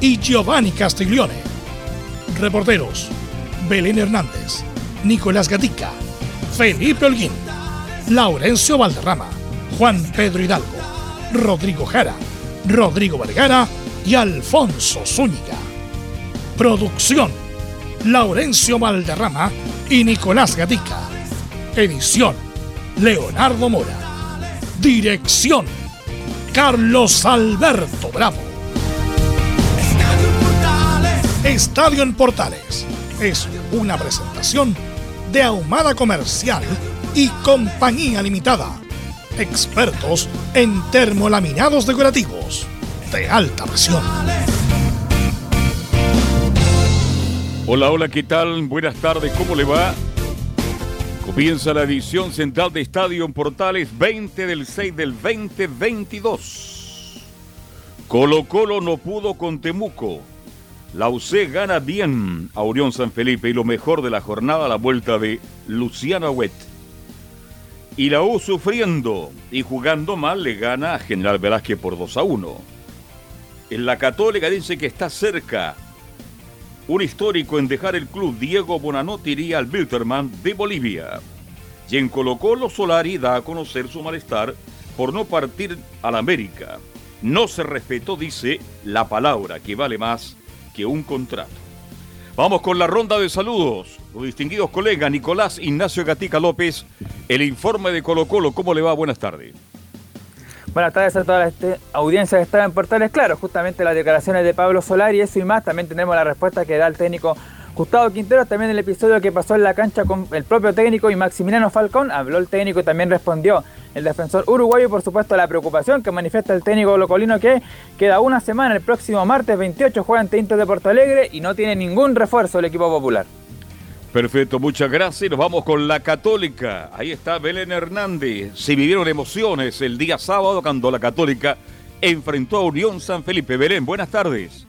y Giovanni Castiglione. Reporteros: Belén Hernández, Nicolás Gatica, Felipe Holguín, Laurencio Valderrama, Juan Pedro Hidalgo, Rodrigo Jara, Rodrigo Vergara y Alfonso Zúñiga. Producción: Laurencio Valderrama y Nicolás Gatica. Edición: Leonardo Mora. Dirección: Carlos Alberto Bravo. Estadio en Portales es una presentación de Ahumada Comercial y Compañía Limitada. Expertos en termolaminados decorativos de alta presión. Hola, hola, ¿qué tal? Buenas tardes, ¿cómo le va? Comienza la edición central de Estadio en Portales 20 del 6 del 2022. Colo Colo no pudo con Temuco. La UC gana bien a Unión San Felipe y lo mejor de la jornada, la vuelta de Luciano Huet. Y la U sufriendo y jugando mal le gana a General Velázquez por 2 a 1. En la Católica dice que está cerca. Un histórico en dejar el club, Diego Bonanotti, iría al Bilderman de Bolivia. Y en Colo Colo Solari da a conocer su malestar por no partir a la América. No se respetó, dice, la palabra que vale más un contrato. Vamos con la ronda de saludos. Los distinguidos colegas Nicolás Ignacio Gatica López, el informe de Colo Colo. ¿Cómo le va? Buenas tardes. Buenas tardes a toda la este, audiencia que está en Portales. Claro, justamente las declaraciones de Pablo Solari, eso y más. También tenemos la respuesta que da el técnico Gustavo Quintero, también el episodio que pasó en la cancha con el propio técnico y Maximiliano Falcón. Habló el técnico y también respondió el defensor uruguayo, por supuesto, la preocupación que manifiesta el técnico locolino que queda una semana, el próximo martes 28 juega ante Inter de Porto Alegre y no tiene ningún refuerzo el equipo popular. Perfecto, muchas gracias. Nos vamos con la Católica. Ahí está Belén Hernández. Se vivieron emociones el día sábado cuando la Católica enfrentó a Unión San Felipe. Belén, buenas tardes.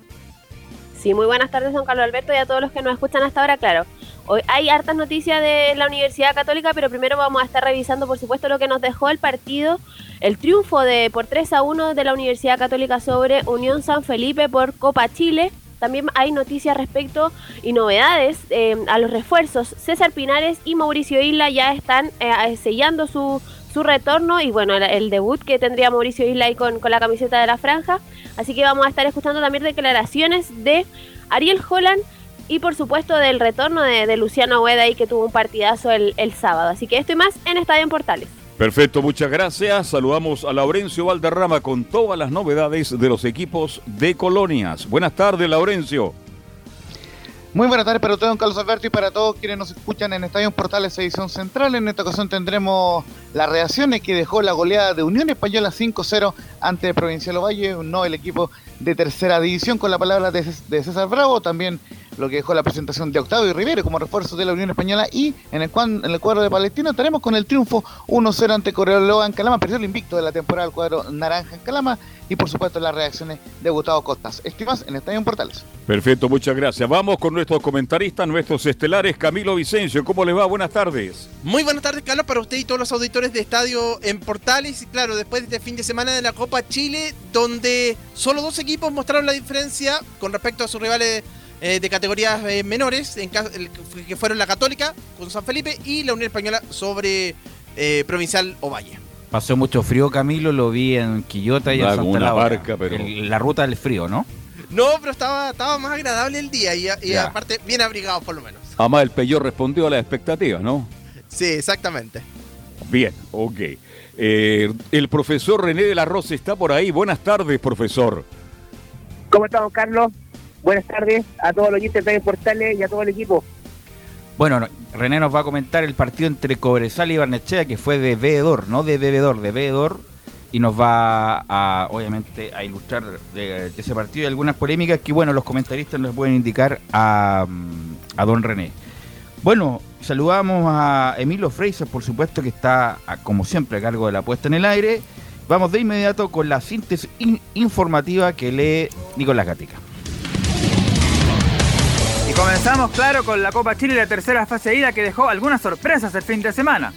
Sí, muy buenas tardes, don Carlos Alberto, y a todos los que nos escuchan hasta ahora, claro. Hoy hay hartas noticias de la Universidad Católica, pero primero vamos a estar revisando, por supuesto, lo que nos dejó el partido, el triunfo de por 3 a 1 de la Universidad Católica sobre Unión San Felipe por Copa Chile. También hay noticias respecto y novedades eh, a los refuerzos. César Pinares y Mauricio Isla ya están eh, sellando su, su retorno y bueno, el, debut que tendría Mauricio Isla ahí con, con, la camiseta de la franja. Así que vamos a estar escuchando también declaraciones de Ariel Holland y por supuesto del retorno de, Luciano Hueda ahí que tuvo un partidazo el, el, sábado. Así que esto y más en Estadio en Portales. Perfecto, muchas gracias. Saludamos a Laurencio Valderrama con todas las novedades de los equipos de colonias. Buenas tardes, Laurencio. Muy buenas tardes para todos, don Carlos Alberto, y para todos quienes nos escuchan en Estadio Portales Edición Central. En esta ocasión tendremos las reacciones que dejó la goleada de Unión Española 5-0 ante Provincial Ovalle, no el equipo de tercera división, con la palabra de César Bravo, también lo que dejó la presentación de Octavio Rivero como refuerzo de la Unión Española y en el, en el cuadro de Palestino tenemos con el triunfo 1-0 ante Correoloa en Calama, perdió el invicto de la temporada del cuadro naranja en Calama y por supuesto las reacciones de Gustavo Costas. Esto y más en Estadio Portales. Perfecto, muchas gracias. Vamos con nuestros comentaristas, nuestros estelares. Camilo Vicencio, ¿cómo le va? Buenas tardes. Muy buenas tardes, Carlos, para usted y todos los auditores de Estadio en Portales. Y claro, después de este fin de semana de la Copa Chile, donde solo dos equipos mostraron la diferencia con respecto a sus rivales eh, de categorías eh, menores, en que fueron la Católica con San Felipe y la Unión Española sobre eh, Provincial Ovalle. Pasó mucho frío, Camilo, lo vi en Quillota y en Santa Barca, pero... la ruta del frío, ¿no? No, pero estaba, estaba más agradable el día y, aparte bien abrigado por lo menos. Además el Peyor respondió a las expectativas, ¿no? Sí, exactamente. Bien, ok. Eh, el profesor René de la Rosa está por ahí. Buenas tardes, profesor. ¿Cómo estamos, Carlos? Buenas tardes a todos los oyentes de Portales y a todo el equipo. Bueno, René nos va a comentar el partido entre Cobresal y Barnechea, que fue de bebedor, no de bebedor, de bebedor. y nos va a, obviamente, a ilustrar ese partido y algunas polémicas que, bueno, los comentaristas nos pueden indicar a, a don René. Bueno, saludamos a Emilio Fraser, por supuesto, que está, como siempre, a cargo de la puesta en el aire. Vamos de inmediato con la síntesis informativa que lee Nicolás Gatica. Y comenzamos, claro, con la Copa Chile la tercera fase de ida que dejó algunas sorpresas el fin de semana.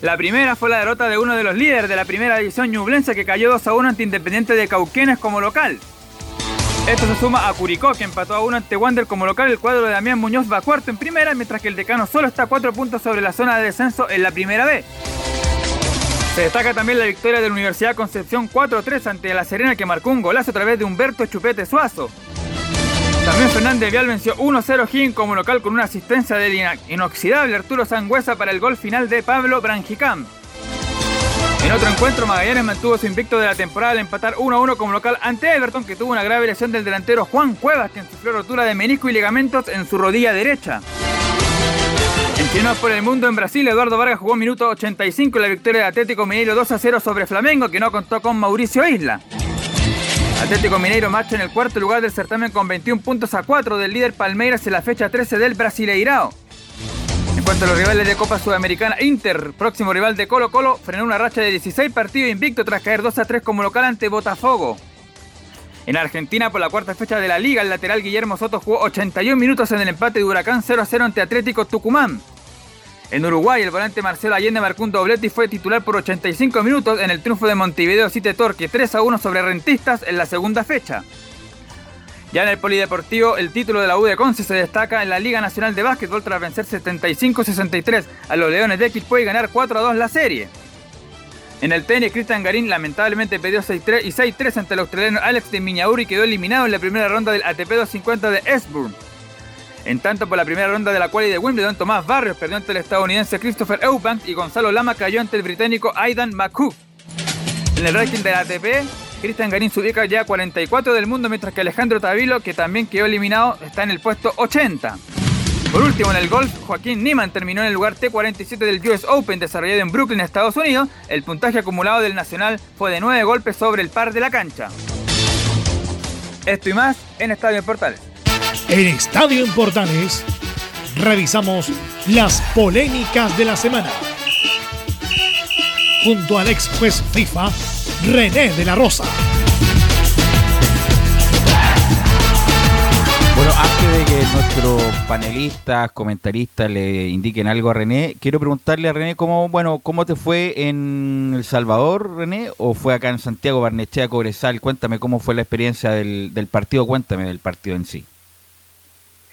La primera fue la derrota de uno de los líderes de la primera división ñublense que cayó 2 a 1 ante Independiente de Cauquenes como local. Esto se suma a Curicó, que empató a 1 ante Wander como local. El cuadro de Damián Muñoz va cuarto en primera, mientras que el decano solo está a 4 puntos sobre la zona de descenso en la primera B. Se destaca también la victoria de la Universidad Concepción 4-3 ante La Serena, que marcó un golazo a través de Humberto Chupete Suazo. También Fernández Vial venció 1-0 Gin como local con una asistencia del inoxidable Arturo Sangüesa para el gol final de Pablo Branjicam. En otro encuentro, Magallanes mantuvo su invicto de la temporada al empatar 1-1 como local ante Everton, que tuvo una grave lesión del delantero Juan Cuevas, quien sufrió rotura de menisco y ligamentos en su rodilla derecha. En por el Mundo en Brasil, Eduardo Vargas jugó minuto 85 en la victoria de Atlético Mineiro 2 0 sobre Flamengo, que no contó con Mauricio Isla. Atlético Mineiro marcha en el cuarto lugar del certamen con 21 puntos a 4 del líder Palmeiras en la fecha 13 del Brasileirao. En cuanto a los rivales de Copa Sudamericana, Inter, próximo rival de Colo Colo, frenó una racha de 16 partidos invicto tras caer 2 a 3 como local ante Botafogo. En Argentina, por la cuarta fecha de la liga, el lateral Guillermo Soto jugó 81 minutos en el empate de Huracán 0 a 0 ante Atlético Tucumán. En Uruguay, el volante Marcelo Allende marcó un doblete y fue titular por 85 minutos en el triunfo de Montevideo City Torque 3 a 1 sobre Rentistas en la segunda fecha. Ya en el Polideportivo, el título de la U de Conce se destaca en la Liga Nacional de Básquetbol tras vencer 75-63 a los Leones de Quilpue y ganar 4 a 2 la serie. En el tenis, Cristian Garín lamentablemente perdió 6-3 y 6-3 ante el australiano Alex de Miñauri y quedó eliminado en la primera ronda del ATP 250 de Esburn. En tanto, por la primera ronda de la cual de Wimbledon, Tomás Barrios perdió ante el estadounidense Christopher Eubank y Gonzalo Lama cayó ante el británico Aidan McCook. En el ranking de la ATP, Cristian Garín se ubica ya 44 del mundo, mientras que Alejandro Tavilo, que también quedó eliminado, está en el puesto 80. Por último, en el golf, Joaquín Niemann terminó en el lugar T47 del US Open desarrollado en Brooklyn, Estados Unidos. El puntaje acumulado del nacional fue de 9 golpes sobre el par de la cancha. Esto y más en Estadio Portales. En Estadio en Portales revisamos las polémicas de la semana. Junto al ex juez FIFA, René de la Rosa. Bueno, antes de que nuestros panelistas, comentaristas le indiquen algo a René, quiero preguntarle a René cómo, bueno, cómo te fue en El Salvador, René, o fue acá en Santiago, Barnechea, Cobresal. Cuéntame cómo fue la experiencia del, del partido, cuéntame del partido en sí.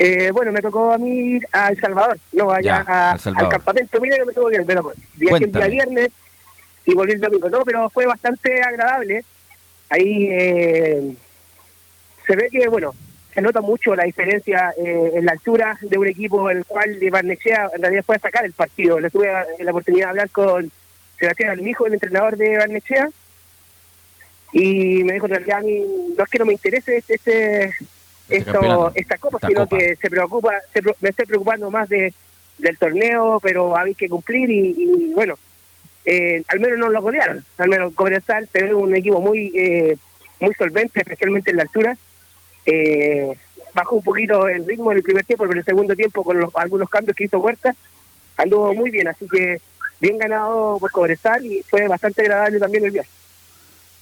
Eh, bueno, me tocó a mí ir a El Salvador, no allá al campamento mira que me tocó bien, pero viajé el día viernes y volví el domingo, no, pero fue bastante agradable. Ahí eh, se ve que, bueno, se nota mucho la diferencia eh, en la altura de un equipo el cual de Barnechea en realidad a sacar el partido. Le tuve la oportunidad de hablar con Sebastián Almijo, el entrenador de Barnechea, y me dijo en realidad a mí no es que no me interese este, este esto, esta copa, sino que se preocupa, me estoy preocupando más de del torneo, pero hay que cumplir y, bueno, eh, al menos no lo golearon, al menos Cobresal pero un equipo muy eh, muy solvente, especialmente en la altura. Eh, bajó un poquito el ritmo en el primer tiempo, pero en el segundo tiempo con los, algunos cambios que hizo Huerta, anduvo muy bien, así que bien ganado por Cobresal y fue bastante agradable también el viaje.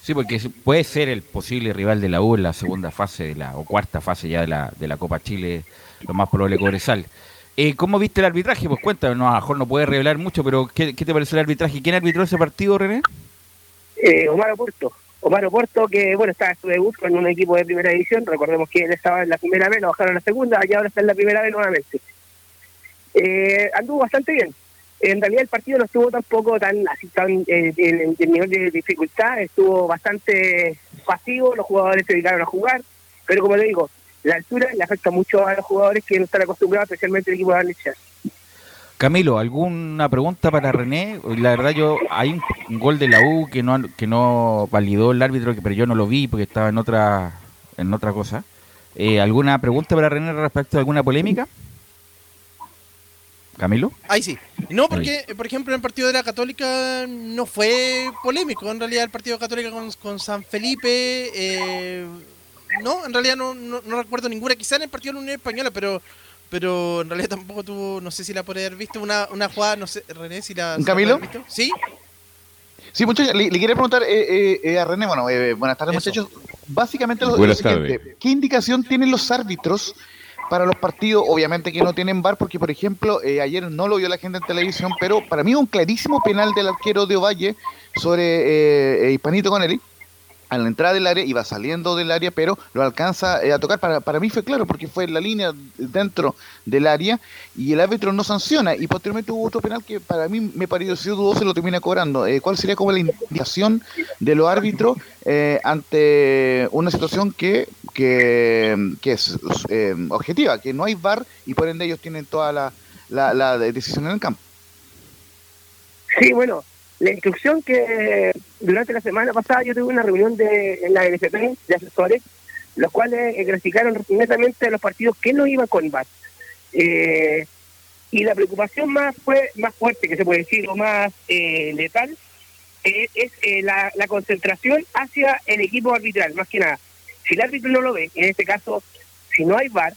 Sí, porque puede ser el posible rival de la U en la segunda fase de la, o cuarta fase ya de la, de la Copa Chile, lo más probable Cobresal. Eh, ¿Cómo viste el arbitraje? Pues cuéntame, no, a lo mejor no puede revelar mucho, pero ¿qué, te pareció el arbitraje? ¿Quién arbitró ese partido, René? Eh, Omar Oporto. Omar Oporto, que bueno, estaba en su debut con un equipo de primera división. Recordemos que él estaba en la primera vez, lo bajaron a la segunda, y ahora está en la primera vez nuevamente. Eh, anduvo bastante bien en realidad el partido no estuvo tampoco tan así tan eh, en, el nivel de dificultad, estuvo bastante pasivo, los jugadores se dedicaron a jugar, pero como le digo, la altura le afecta mucho a los jugadores que no están acostumbrados, especialmente el equipo de Valencia. Camilo, ¿alguna pregunta para René? La verdad yo hay un, gol de la U que no que no validó el árbitro, pero yo no lo vi porque estaba en otra en otra cosa. Eh, ¿Alguna pregunta para René respecto a alguna polémica? Camilo. Ahí sí. No, porque, por ejemplo, en el partido de la Católica no fue polémico. En realidad, el partido de Católica con, San Felipe. Eh, no, en realidad no, no, recuerdo ninguna. Quizá en el partido de la Unión Española, pero pero en realidad tampoco tuvo, no sé si la puede haber visto, una, una jugada, no sé, René, si la. ¿Camilo? visto. ¿Sí? Sí, muchachos, le, le quería preguntar eh, eh, eh a René, bueno, eh, buenas tardes, muchachos. Básicamente, lo, lo siguiente, ¿qué indicación tienen los árbitros para los partidos, obviamente que no tienen bar, porque por ejemplo, eh, ayer no lo vio la gente en televisión, pero para mí un clarísimo penal del arquero de Ovalle sobre eh, eh Hispanito Conelli a la entrada del área, iba saliendo del área, pero lo alcanza eh, a tocar. Para, para mí fue claro, porque fue la línea dentro del área y el árbitro no sanciona. Y posteriormente hubo otro penal que para mí me pareció dudoso y lo termina cobrando. Eh, ¿Cuál sería como la indicación de los árbitros eh, ante una situación que, que, que es objetiva, que no hay VAR y por ende ellos tienen toda la, la, la decisión en el campo? Sí, bueno, la instrucción que durante la semana pasada yo tuve una reunión de, en la NFP de asesores, los cuales graficaron inmediatamente los partidos que no iban con VAR. Eh, y la preocupación más fue más fuerte, que se puede decir, o más eh, letal, eh, es la, la, concentración hacia el equipo arbitral, más que nada. Si el árbitro no lo ve, en este caso, si no hay VAR,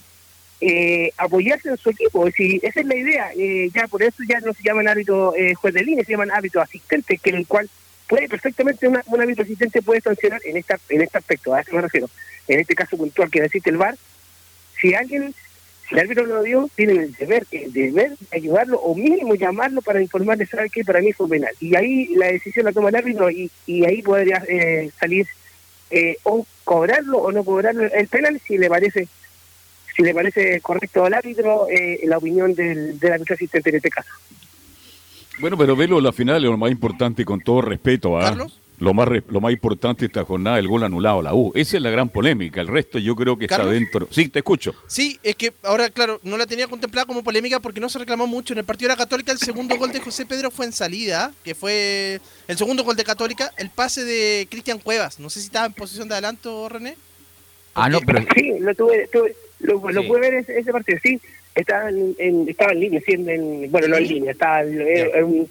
eh, apoyarse en su equipo. Si, esa es la idea. Eh, ya por eso ya no se llaman árbitro eh, juez de línea, se llaman árbitro asistente, que en el cual puede perfectamente una, un árbitro asistente puede sancionar en esta en este aspecto. A eso me refiero. En este caso puntual que necesita el VAR, si alguien, si el árbitro lo dio, tiene el deber, el deber de ayudarlo o mínimo llamarlo para informarle, ¿sabe que Para mí fue penal. Y ahí la decisión la toma el árbitro y, y ahí podría salir o cobrarlo o no cobrarlo el penal si le parece si le parece correcto al árbitro, eh, la opinión del, del árbitro asistente en este caso. Bueno, pero velo, la final es lo más importante, con todo respeto, ¿ah? Lo más, lo más importante de esta jornada, el gol anulado a la U. Esa es la gran polémica. El resto yo creo que está dentro. Sí, te escucho. Sí, es que ahora, claro, no la tenía contemplada como polémica porque no se reclamó mucho. En el partido de la Católica, el segundo gol de José Pedro fue en salida, que fue el segundo gol de Católica. El pase de Cristian Cuevas. No sé si estaba en posición de adelanto, René. Ah, no, pero. Sí, lo tuve, tuve lo, pude ver ese, ese, partido, sí, estaba en, estaba en línea, sí, en, bueno, no en línea, estaba era, un,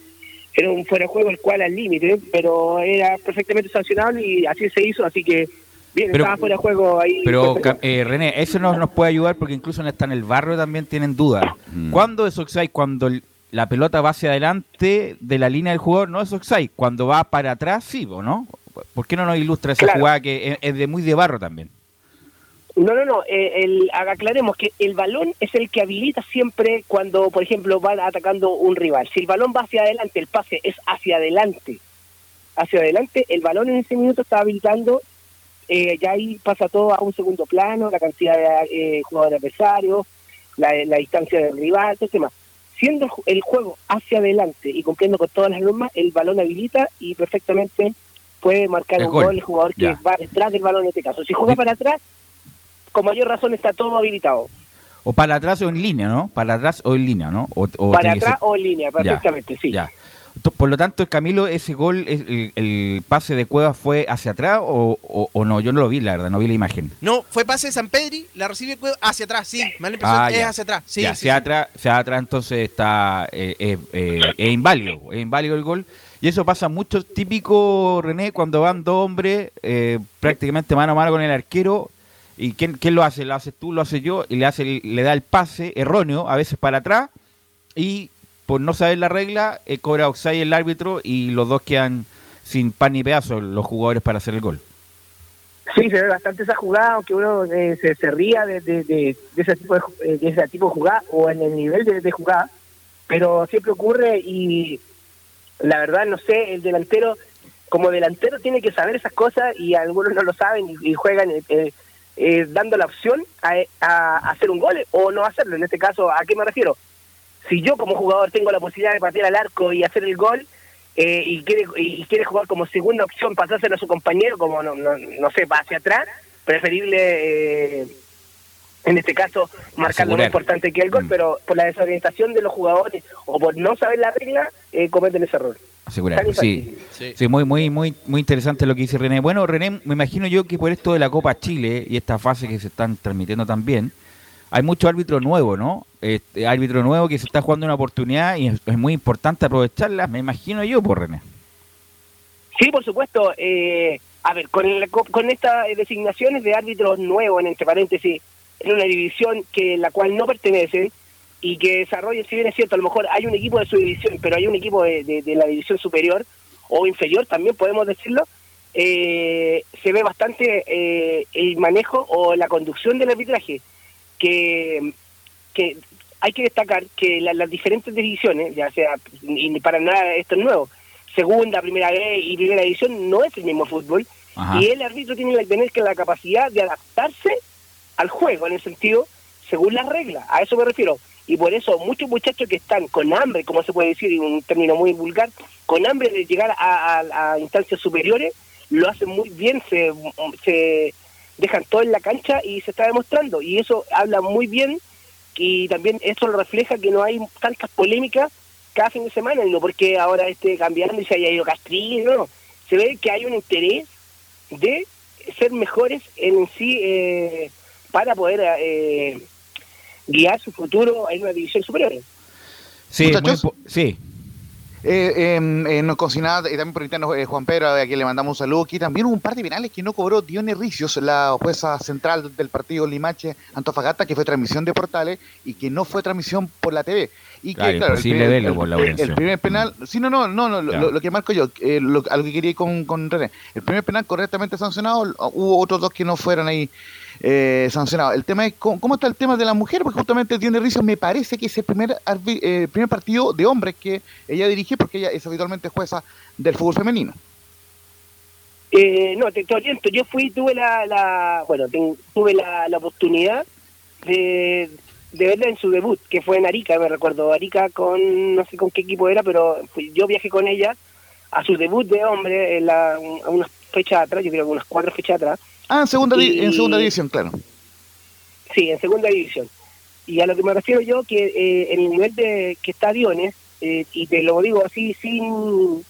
era un fuera de juego el cual al límite, pero era perfectamente sancionable y así se hizo, así que bien, estaba fuera de juego ahí. Pero eh, René, eso nos, nos puede ayudar porque incluso está en el barrio también tienen dudas. Mm. ¿Cuándo es offside? Cuando la pelota va hacia adelante de la línea del jugador, no es offside. Cuando va para atrás, sí, ¿no? ¿Por qué no nos ilustra esa jugada que es de muy de barro también? No, no, no. Eh, el, aclaremos que el balón es el que habilita siempre cuando, por ejemplo, va atacando un rival. Si el balón va hacia adelante, el pase es hacia adelante. Hacia adelante, el balón en ese minuto está habilitando. Eh, ya ahí pasa todo a un segundo plano, la cantidad de eh, jugadores adversarios, la, la distancia del rival, todo más. Siendo el juego hacia adelante y cumpliendo con todas las normas, el balón habilita y perfectamente puede marcar un gol. el jugador que va detrás del balón en este caso. Si juega para atrás, con mayor razón está todo habilitado. O para atrás o en línea, ¿no? Para atrás o en línea, ¿no? para atrás o en línea, perfectamente, sí. Ya. Por lo tanto, Camilo, ese gol, el, pase de Cuevas fue hacia atrás o, no? Yo no lo vi, la verdad, no vi la imagen. No, fue pase de San Pedri, la recibe Cuevas hacia atrás, sí. Me ah, es hacia atrás. Sí, hacia, Atrás, hacia atrás, entonces está eh, eh, es inválido, es inválido el gol. Y eso pasa mucho, típico, René, cuando van dos hombres eh, prácticamente mano a mano con el arquero ¿Y quién, quién, lo hace? Lo haces tú, lo hace yo, y le, hace, le da el pase erróneo, a veces para atrás, y por no saber la regla, eh, cobra offside el árbitro y los dos quedan sin pan ni pedazo los jugadores para hacer el gol. Sí, se ve bastante esa jugada, aunque uno eh, se, se, ría de, de, ese tipo de, eh, de, ese tipo de jugada o en el nivel de, jugada, pero siempre ocurre y la verdad no sé, el delantero como delantero tiene que saber esas cosas y algunos no lo saben y, juegan eh, eh, dando la opción a, hacer un gol o no hacerlo. En este caso, ¿a qué me refiero? Si yo como jugador tengo la posibilidad de partir al arco y hacer el gol eh, y, quiere, y quiere jugar como segunda opción, pasárselo a su compañero, como no, no, no sé, va hacia atrás, preferible eh, en este caso marcar lo más importante que el gol, mm. pero por la desorientación de los jugadores o por no saber la regla, cometen ese error asegurar. Sí, sí, muy, muy, muy, muy interesante lo que dice René. Bueno, René, me imagino yo que por esto de la Copa Chile y esta fase que se están transmitiendo también, hay mucho árbitro nuevo, ¿no? este, árbitro nuevo que se está jugando una oportunidad y es, muy importante aprovecharla, me imagino yo, por René. Sí, por supuesto. Eh, a ver, con, con estas designaciones de árbitros nuevos, entre paréntesis, en una división que la cual no pertenecen y que desarrollen, si bien es cierto, a lo mejor hay un equipo de su división, pero hay un equipo de, la división superior o inferior, también podemos decirlo, eh, se ve bastante eh, el manejo o la conducción del arbitraje, que, que hay que destacar que las diferentes divisiones, ya sea, y para nada esto es nuevo, segunda, primera vez y primera división no es el mismo fútbol, y el árbitro tiene que tener que la capacidad de adaptarse al juego, en el sentido, según las reglas, a eso me refiero. Y por eso muchos muchachos que están con hambre, como se puede decir, un término muy vulgar, con hambre de llegar a, instancias superiores, lo hacen muy bien, se, se dejan todo en la cancha y se está demostrando. Y eso habla muy bien y también eso lo refleja que no hay tantas polémicas cada fin de semana, no porque ahora esté cambiando y se haya ido Castrillo, no, se ve que hay un interés de ser mejores en sí eh, para poder eh, guiar su futuro en una división superior. Sí, sí. Eh, em, eh, nos cocinaba y también por interno eh, Juan Pedro, a quien le mandamos un saludo. Aquí también hubo un par de penales que no cobró Dione Ricios, la jueza central del partido Limache Antofagasta, que fue transmisión de portales y que no fue transmisión por la TV. Y que, claro, el, primer, por la el, primer penal, sí, no, no, no, no lo, que marco yo, eh, lo, algo que quería ir con, con René. El primer penal correctamente sancionado, hubo otros dos que no fueron ahí eh, sancionado. El tema es ¿cómo, está el tema de la mujer, porque justamente tiene risa, me parece que es el primer, eh, primer partido de hombres que ella dirige, porque ella es habitualmente jueza del fútbol femenino. Eh, no, te, oriento. Yo fui, tuve la, la bueno, tuve la, la, oportunidad de, de verla en su debut, que fue en Arica, me recuerdo, Arica con, no sé con qué equipo era, pero yo viajé con ella a su debut de hombre en la, a unas fechas atrás, yo creo que unas cuatro fechas atrás, Ah, en segunda, en segunda división, claro. Sí, en segunda división. Y a lo que me refiero yo, que eh, en el nivel de que está Diones, eh, y te lo digo así sin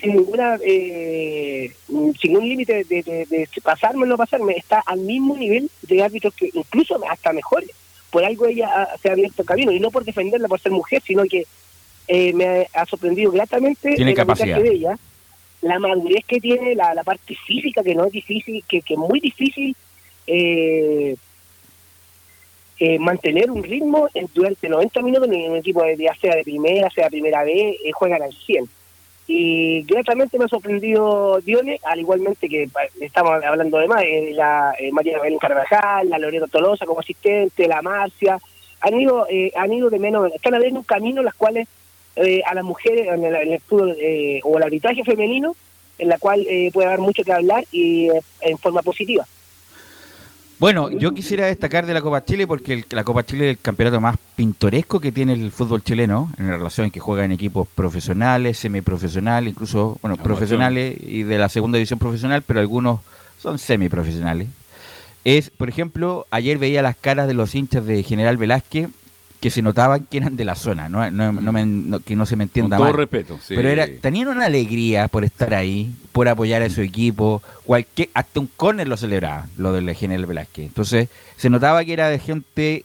sin ninguna eh, sin un límite de, de, pasarme o no pasarme, está al mismo nivel de árbitros que incluso hasta mejores. Por algo ella se ha abierto camino, y no por defenderla por ser mujer, sino que eh, me ha, sorprendido gratamente Tiene capacidad. de ella la madurez que tiene, la, parte física, que no es difícil, que, es muy difícil eh, eh, mantener un ritmo durante 90 minutos en un equipo, ya sea de primera, sea primera vez, eh, juegan al 100. Y gratamente me ha sorprendido Dione, al igualmente que estamos hablando de más, la María Belén Carvajal, la Loreto Tolosa como asistente, la Marcia, han ido, han ido de menos, están a un camino en cuales eh, a las mujeres en el, estudio eh, o el arbitraje femenino, en la cual eh, puede haber mucho que hablar y en forma positiva. Bueno, yo quisiera destacar de la Copa Chile porque la Copa Chile es el campeonato más pintoresco que tiene el fútbol chileno en relación que juega en equipos profesionales, semiprofesionales, incluso, bueno, profesionales y de la segunda división profesional, pero algunos son semiprofesionales. Es, por ejemplo, ayer veía las caras de los hinchas de General Velázquez que se notaban que eran de la zona, no, no, que no se me entienda Con todo respeto, sí. Pero era, tenían una alegría por estar ahí, por apoyar a su equipo, cualquier, hasta un córner lo celebraba, lo del General Velázquez. Entonces, se notaba que era de gente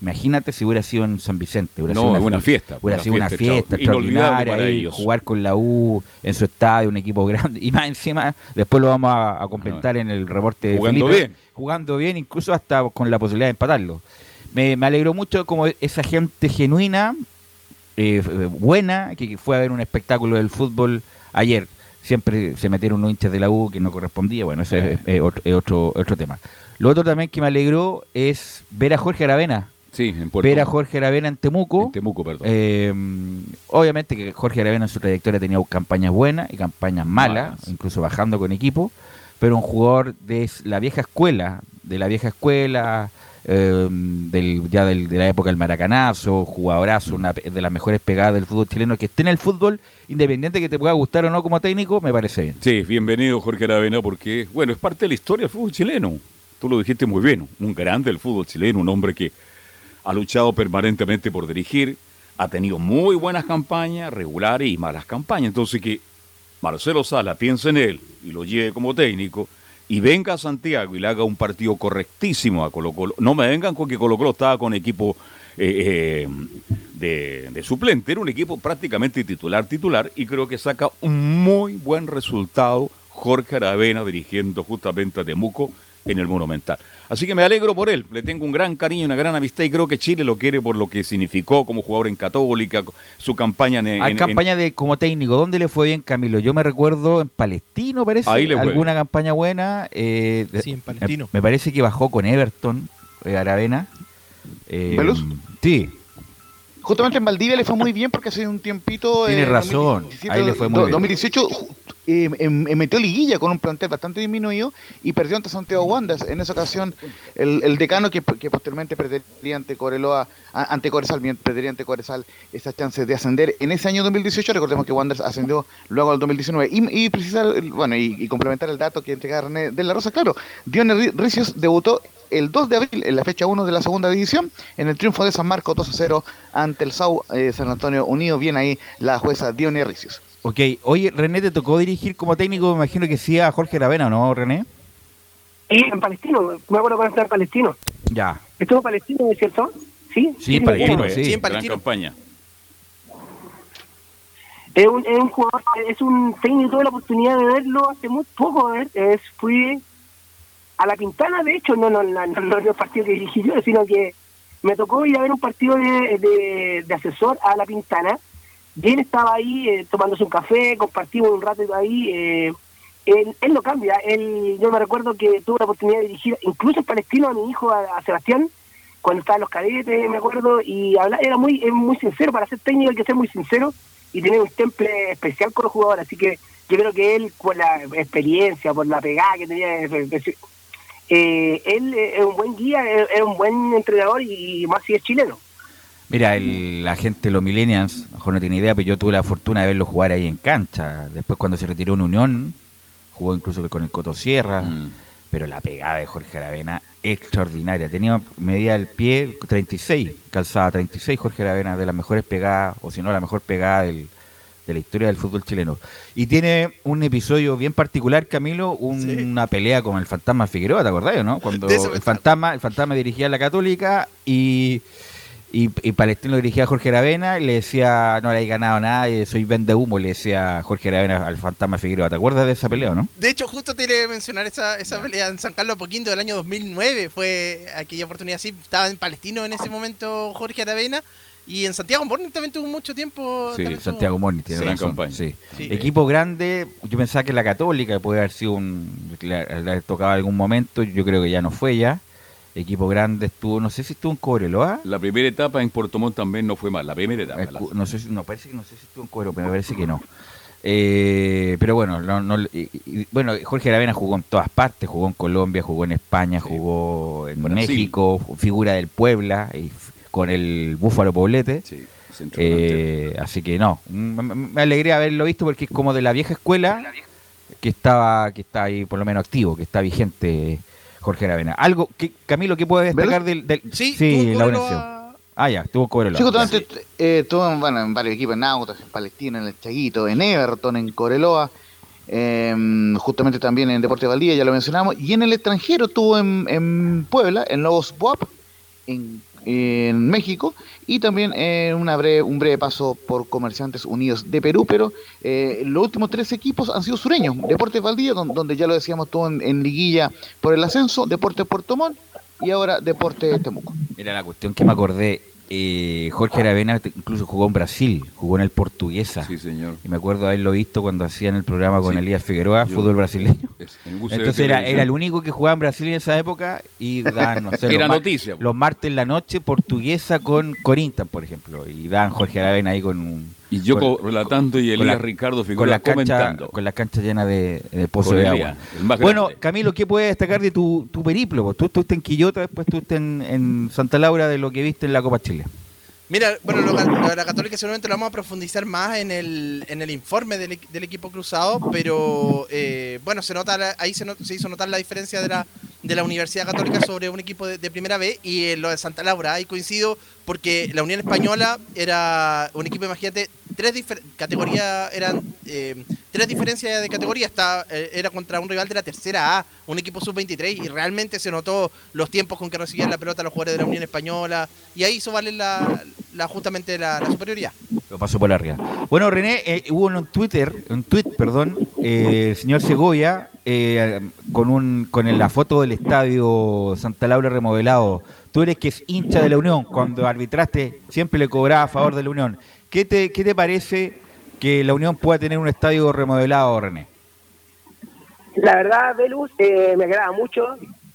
Imagínate si hubiera sido en San Vicente. Hubiera no, sido una, fiesta. Hubiera sido una fiesta extraordinaria. jugar con la U en su estadio, un equipo grande. Y más encima, después lo vamos a, comentar en el reporte jugando de bien. Jugando bien, incluso hasta con la posibilidad de empatarlo me, me alegró mucho como esa gente genuina, eh, buena, que fue a ver un espectáculo del fútbol ayer. Siempre se metieron unos hinchas de la U que no correspondía, bueno, ese es, otro, otro, tema. Lo otro también que me alegró es ver a Jorge Aravena. Sí, en Ver a Jorge Aravena en Temuco. En Temuco, perdón. Eh, obviamente que Jorge Aravena en su trayectoria tenido campañas buenas y campañas malas, incluso bajando con equipo, pero un jugador de la vieja escuela, de la vieja escuela, eh, del, ya del, de la época del maracanazo, jugadorazo, una de las mejores pegadas del fútbol chileno, que esté en el fútbol, independiente que te pueda gustar o no como técnico, me parece bien. Sí, bienvenido Jorge Aravena, porque, bueno, es parte de la historia del fútbol chileno. Tú lo dijiste muy bien, un grande del fútbol chileno, un hombre que ha luchado permanentemente por dirigir, ha tenido muy buenas campañas, regulares y malas campañas. Entonces que Marcelo Sala piense en él y lo lleve como técnico, y venga a Santiago y le haga un partido correctísimo a Colo Colo. No me vengan con que Colo Colo estaba con equipo eh, de, de, suplente, era un equipo prácticamente titular, titular, y creo que saca un muy buen resultado Jorge Aravena dirigiendo justamente a Temuco en el Monumental. Así que me alegro por él, le tengo un gran cariño, una gran amistad y creo que Chile lo quiere por lo que significó como jugador en Católica, su campaña en... Hay campaña de como técnico, ¿dónde le fue bien Camilo? Yo me recuerdo en Palestino, parece, Ahí le alguna campaña buena. Eh, sí, en Palestino. Me, parece que bajó con Everton, eh, Aravena. Eh, Sí. Justamente en Valdivia le fue muy bien porque hace un tiempito... Tiene razón, ahí le fue muy bien. 2018 eh, em, metió liguilla con un plantel bastante disminuido y perdió ante Santiago Wanderers. En esa ocasión, el, decano que, posteriormente perdería ante Coreloa, ante Corezal, perdería ante Corezal esas chances de ascender. En ese año 2018, recordemos que Wanderers ascendió luego al 2019. Y, y precisar, bueno, y, complementar el dato que entrega René de la Rosa, claro, Dionis Ricios debutó el 2 de abril, en la fecha 1 de la segunda división, en el triunfo de San Marcos 2 a 0 ante el SAU eh, San Antonio Unido. Bien ahí la jueza Dionis Ricios. Ok, oye, René, ¿te tocó dirigir como técnico? Me imagino que sí a Jorge Ravena, ¿no, René? Sí, en Palestino, me acuerdo cuando estaba en Palestino. Ya. ¿Estuvo en Palestino, es cierto? Sí, sí, en Palestino, sí. sí en Palestino. campaña. Es un, es un jugador, es un técnico, tuve la oportunidad de verlo hace muy poco, ¿eh? es, fui a la Quintana, de hecho, no, no, no, no, no el partido que dirigí yo, sino que me tocó ir a ver un partido de, de, de asesor a la Quintana y él estaba ahí eh, tomándose un café, compartimos un rato ahí. Eh, él, él, no cambia. Él, yo me recuerdo que tuve la oportunidad de dirigir, incluso en Palestino, a mi hijo, a, Sebastián, cuando estaba en los cadetes, me acuerdo, y habla, era muy, muy sincero. Para ser técnico hay que ser muy sincero y tener un temple especial con los jugadores. Así que yo creo que él, por la experiencia, por la pegada que tenía, eh, él es un buen guía, es, un buen entrenador y más si es chileno. Mira, el, la gente, los millennials, mejor no tiene idea, pero yo tuve la fortuna de verlo jugar ahí en cancha. Después cuando se retiró en Unión, jugó incluso con el Coto Sierra, mm. pero la pegada de Jorge Aravena, extraordinaria. Tenía medida del pie 36, calzada 36 Jorge Aravena, de las mejores pegadas, o si no la mejor pegada de la historia del fútbol chileno. Y tiene un episodio bien particular, Camilo, una pelea con el fantasma Figueroa, ¿te acordás, no? Cuando el fantasma, el fantasma dirigía a la Católica y y, Palestino dirigía a Jorge Aravena y le decía, no le he ganado nada, soy vende humo, le decía Jorge Aravena al fantasma Figueroa. ¿Te acuerdas de esa pelea no? De hecho, justo te que mencionar esa, esa pelea en San Carlos Poquinto del año 2009. Fue aquella oportunidad así. Estaba en Palestino en ese momento Jorge Aravena. Y en Santiago Morning también tuvo mucho tiempo. Sí, Santiago Morning tiene gran campaña. Sí. Equipo grande, yo pensaba que la Católica puede haber sido un. Le, tocaba algún momento, yo creo que ya no fue ya equipo grande estuvo, no sé si estuvo en Cobreloa. La primera etapa en Puerto Montt también no fue mal, la primera etapa. no sé, no parece que no sé si estuvo en Cobreloa, pero me parece que no. Eh, pero bueno, no, bueno, Jorge Aravena jugó en todas partes, jugó en Colombia, jugó en España, jugó en México, figura del Puebla y con el Búfalo Poblete. Eh, así que no, me alegré haberlo visto porque es como de la vieja escuela que estaba que está ahí por lo menos activo, que está vigente Jorge Aravena. Algo, que, Camilo, ¿qué puedes destacar del, del, Sí, sí la a... Ah, ya, estuvo Cobreloa. Sí, justamente eh, estuvo bueno, en varios equipos, en Autos, en Palestina, en el Chaguito, en Everton, en Coreloa, em, justamente también en Deporte Valdía, ya lo mencionamos, y en el extranjero estuvo en, en Puebla, en Lobos Buap, en en México y también eh, una breve, un breve paso por Comerciantes Unidos de Perú, pero eh, los últimos tres equipos han sido sureños. Deportes Valdía, donde, ya lo decíamos todo en, liguilla por el ascenso, Deportes Puerto Montt y ahora Deportes Temuco. Era la cuestión que me acordé, eh, Jorge Aravena incluso jugó en Brasil, jugó en el Portuguesa. Sí, señor. Y me acuerdo haberlo visto cuando hacían el programa con Elías Figueroa, fútbol brasileño. Entonces era, era, el único que jugaba en Brasil en esa época y dan, no sé, era los, noticia. los martes en la noche, Portuguesa con Corinthians, por ejemplo. Y dan Jorge Aravena ahí con un y yo relatando y Elías Ricardo Figueroa con la comentando. con la cancha llena de, de pozo de agua. Bueno, Camilo, ¿qué puedes destacar de tu, tu periplo? Tú estuviste en Quillota, después estuviste en, en Santa Laura de lo que viste en la Copa Chile. Mira, bueno, lo, de la Católica seguramente lo vamos a profundizar más en el, en el informe del, del equipo cruzado, pero eh, bueno, se nota ahí se, se, hizo notar la diferencia de la, de la Universidad Católica sobre un equipo de, primera B y lo de Santa Laura. Ahí coincido porque la Unión Española era un equipo, imagínate, tres categorías, eran eh, tres diferencias de categoría. Está, eh, era contra un rival de la tercera A, un equipo sub-23, y realmente se notó los tiempos con que recibían la pelota los jugadores de la Unión Española, y ahí hizo valer la, justamente la, superioridad. Lo pasó por arriba. Bueno, René, eh, hubo un Twitter, un tweet, perdón, el señor Segovia, con, un, con la foto del estadio Santa Laura remodelado. Tú eres que es hincha de la Unión, cuando arbitraste siempre le cobraba a favor de la Unión. ¿Qué te, qué te parece que la Unión pueda tener un estadio remodelado, René? La verdad, Velus, eh, me agrada mucho.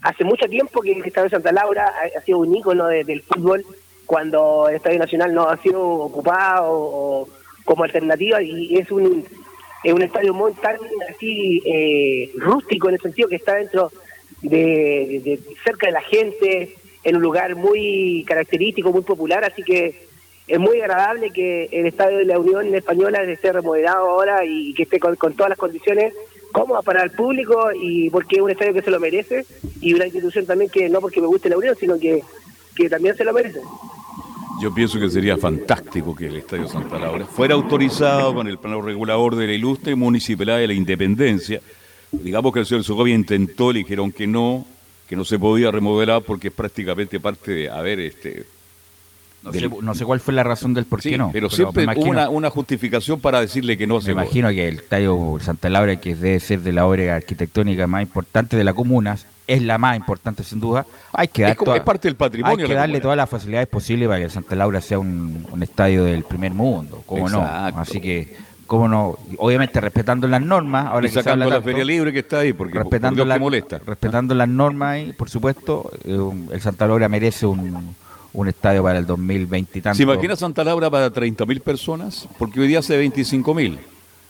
Hace mucho tiempo que el Estadio Santa Laura ha, sido un ícono del fútbol cuando el Estadio Nacional no ha sido ocupado como alternativa y es un, es un estadio muy tan así eh, rústico en el sentido que está dentro de, cerca de la gente, en un lugar muy característico, muy popular, así que es muy agradable que el Estadio de la Unión Española esté remodelado ahora y que esté con, todas las condiciones cómodas para el público y porque es un estadio que se lo merece y una institución también que no porque me guste la Unión, sino que, que también se lo merece. Yo pienso que sería fantástico que el Estadio Santa Laura fuera autorizado con el plano regulador de la ilustre Municipalidad de la Independencia. Digamos que el señor Segovia intentó, le dijeron que no, que no se podía remodelar porque es prácticamente parte de, a ver, este, no, sé, cuál fue la razón del por qué no. Pero, siempre hubo una, justificación para decirle que no se Me imagino que el tallo Santa Laura, que debe ser de la obra arquitectónica más importante de la comuna, es la más importante sin duda. Hay que, dar es, parte del patrimonio. Hay que darle todas las facilidades posibles para que Santa Laura sea un, estadio del primer mundo. ¿Cómo no? Así que cómo no, obviamente respetando las normas, ahora y sacando la feria libre que está ahí, porque respetando la, molesta. Respetando las normas y por supuesto, eh, el Santa Laura merece un, un estadio para el 2020 y tanto. ¿Se imagina Santa Laura para 30.000 personas? Porque hoy día hace 25.000.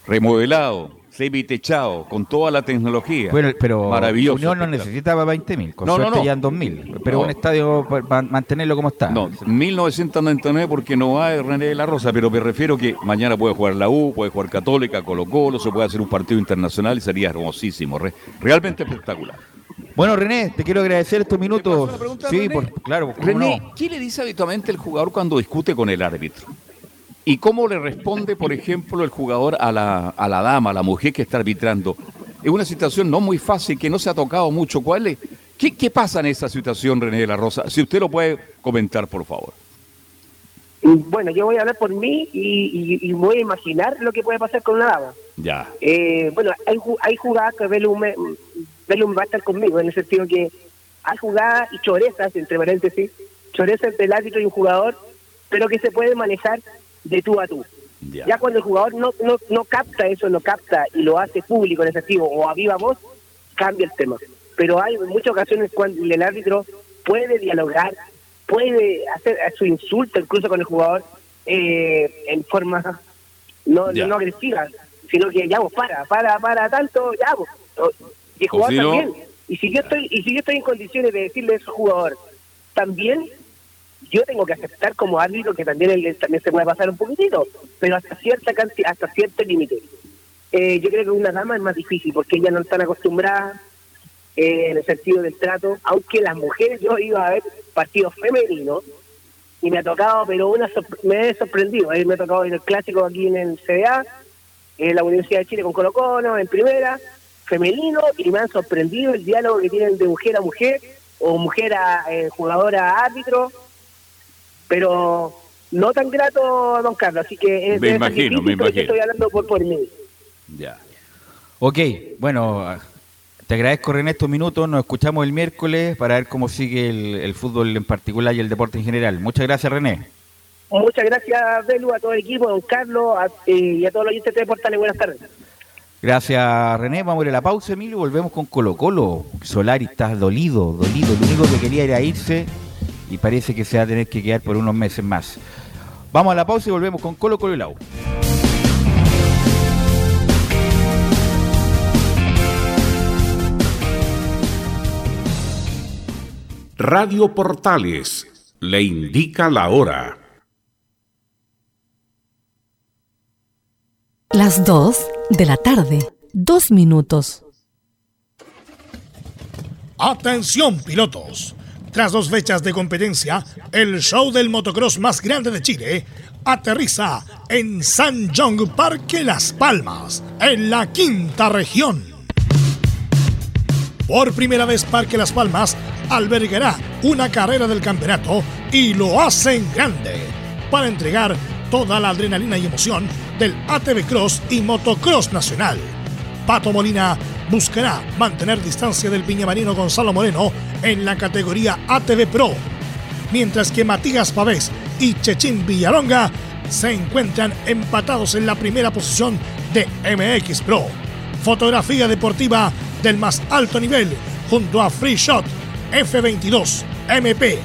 Remodelado, semi-techado, con toda la tecnología. Bueno, pero Maravilloso. Unión no necesitaba 20.000, con no, no, no. ya 2.000. Pero un estadio para mantenerlo como está. No, 1999 porque no hay René de la Rosa, pero me refiero que mañana puede jugar la U, puede jugar Católica, Colo Colo, se puede hacer un partido internacional y sería hermosísimo, realmente espectacular. Bueno, René, te quiero agradecer estos minutos. sí, claro. René, ¿qué le dice habitualmente el jugador cuando discute con el árbitro? ¿Y cómo le responde, por ejemplo, el jugador a la, a la dama, a la mujer que está arbitrando? Es una situación no muy fácil, que no se ha tocado mucho. ¿Cuál es? ¿Qué, qué pasa en esa situación, René de la Rosa? Si usted lo puede comentar, por favor. Bueno, yo voy a hablar por mí y, voy a imaginar lo que puede pasar con una dama. Ya. Eh, bueno, hay, hay jugadas que Belum, va a estar conmigo, en el sentido que hay jugadas y chorezas, entre paréntesis, chorezas entre el árbitro y un jugador, pero que se puede manejar de tú a tú. Ya, cuando el jugador no, no, no capta eso, no capta y lo hace público en efectivo o a viva voz, cambia el tema. Pero hay muchas ocasiones cuando el árbitro puede dialogar, puede hacer su insulto incluso con el jugador eh, en forma no, no agresiva, sino que ya vos para, para, para tanto, ya vos. Y el jugador también. Y si yo estoy, y si yo estoy en condiciones de decirle a ese jugador, también yo tengo que aceptar como árbitro que también él también se puede pasar un poquitito, pero hasta cierta cantidad, hasta cierto límite. Eh, yo creo que una dama es más difícil porque ellas no están acostumbradas eh, en el sentido del trato, aunque las mujeres yo iba a ver partidos femeninos y me ha tocado, pero una me he sorprendido, eh, me ha tocado el clásico aquí en el CDA, en la Universidad de Chile con Colo Colo, en primera, femenino, y me han sorprendido el diálogo que tienen de mujer a mujer, o mujer a eh, jugadora a árbitro, pero no tan grato, don Carlos, así que es, me imagino, me imagino. estoy hablando por, por mí. Ya. Ok, bueno, te agradezco René estos minutos, nos escuchamos el miércoles para ver cómo sigue el, fútbol en particular y el deporte en general. Muchas gracias René. Muchas gracias Belu, a todo el equipo, a don Carlos eh, y a todos los oyentes de Portales. Buenas tardes. Gracias René, vamos a ir a la pausa Emilio y volvemos con Colo Colo. Solari está dolido, dolido, lo único que quería era irse y parece que se va a tener que quedar por unos meses más. Vamos a la pausa y volvemos con Colo Colo y Lau. Radio Portales le indica la hora. Las 2 de la tarde, dos minutos. Atención pilotos. Tras dos fechas de competencia, el show del motocross más grande de Chile aterriza en San John Parque Las Palmas, en la quinta región. Por primera vez Parque Las Palmas albergará una carrera del campeonato y lo hacen grande para entregar toda la adrenalina y emoción del ATV Cross y Motocross Nacional. Pato Molina buscará mantener distancia del piñamarino Gonzalo Moreno en la categoría ATV Pro, mientras que Matías Pavés y Chechín Villalonga se encuentran empatados en la primera posición de MX Pro. Fotografía deportiva del más alto nivel junto a Free Shot F22 MP.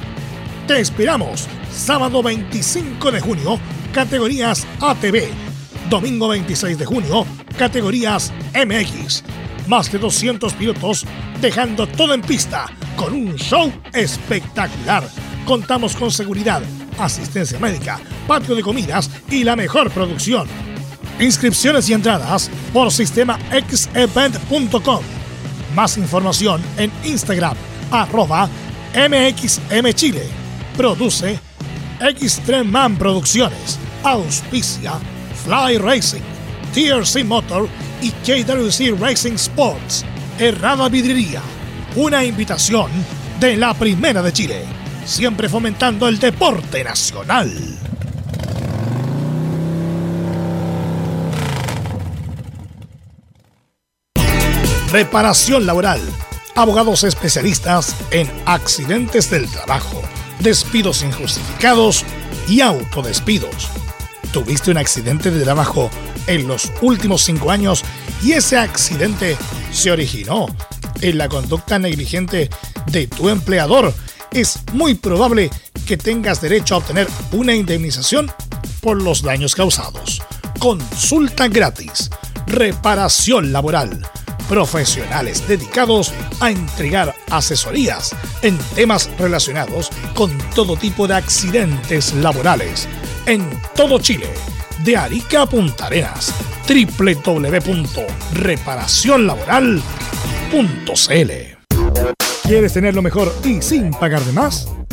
Te esperamos sábado 25 de junio, categorías ATV. Domingo 26 de junio, categorías MX. Más de 200 pilotos dejando todo en pista con un show espectacular. Contamos con seguridad, asistencia médica, patio de comidas y la mejor producción. Inscripciones y entradas por sistema xevent.com. Más información en Instagram, arroba MXMChile. Produce Extreme Producciones. Auspicia Fly Racing, TRC Motor y KWC Racing Sports. Errada Vidriería. Una invitación de la Primera de Chile. Siempre fomentando el deporte nacional. Reparación laboral. Abogados especialistas en accidentes del trabajo, despidos injustificados y autodespidos. ¿Tuviste un accidente de trabajo en los últimos cinco años y ese accidente se originó en la conducta negligente de tu empleador? Es muy probable que tengas derecho a obtener una indemnización por los daños causados. Consulta gratis. Reparación laboral profesionales dedicados a entregar asesorías en temas relacionados con todo tipo de accidentes laborales en todo Chile, de Arica a Punta Arenas, www.reparacionlaboral.cl. ¿Quieres tener lo mejor y sin pagar de más?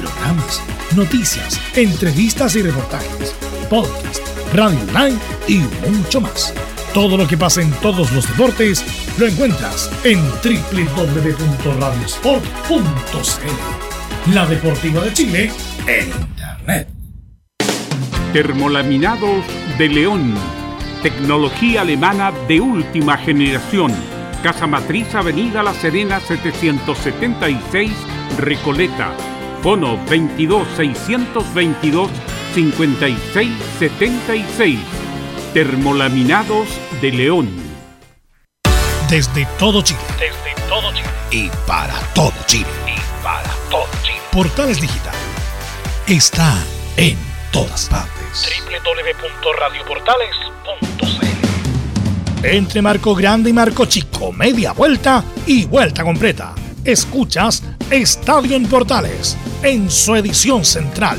Programas noticias, entrevistas y reportajes, podcast, radio online y mucho más. Todo lo que pasa en todos los deportes lo encuentras en www.radiosport.cl. La Deportiva de Chile en Internet. Termolaminados de León. Tecnología alemana de última generación. Casa Matriz Avenida La Serena 776 Recoleta Bono 22 622 5676. Termolaminados de León. Desde todo Chile. Desde todo Chile. Y para todo Chile. Y para todo Chile. Portales Digital. Está en todas partes. www.radioportales.cl Entre Marco Grande y Marco Chico, media vuelta y vuelta completa. Escuchas Estadio en Portales en su edición central.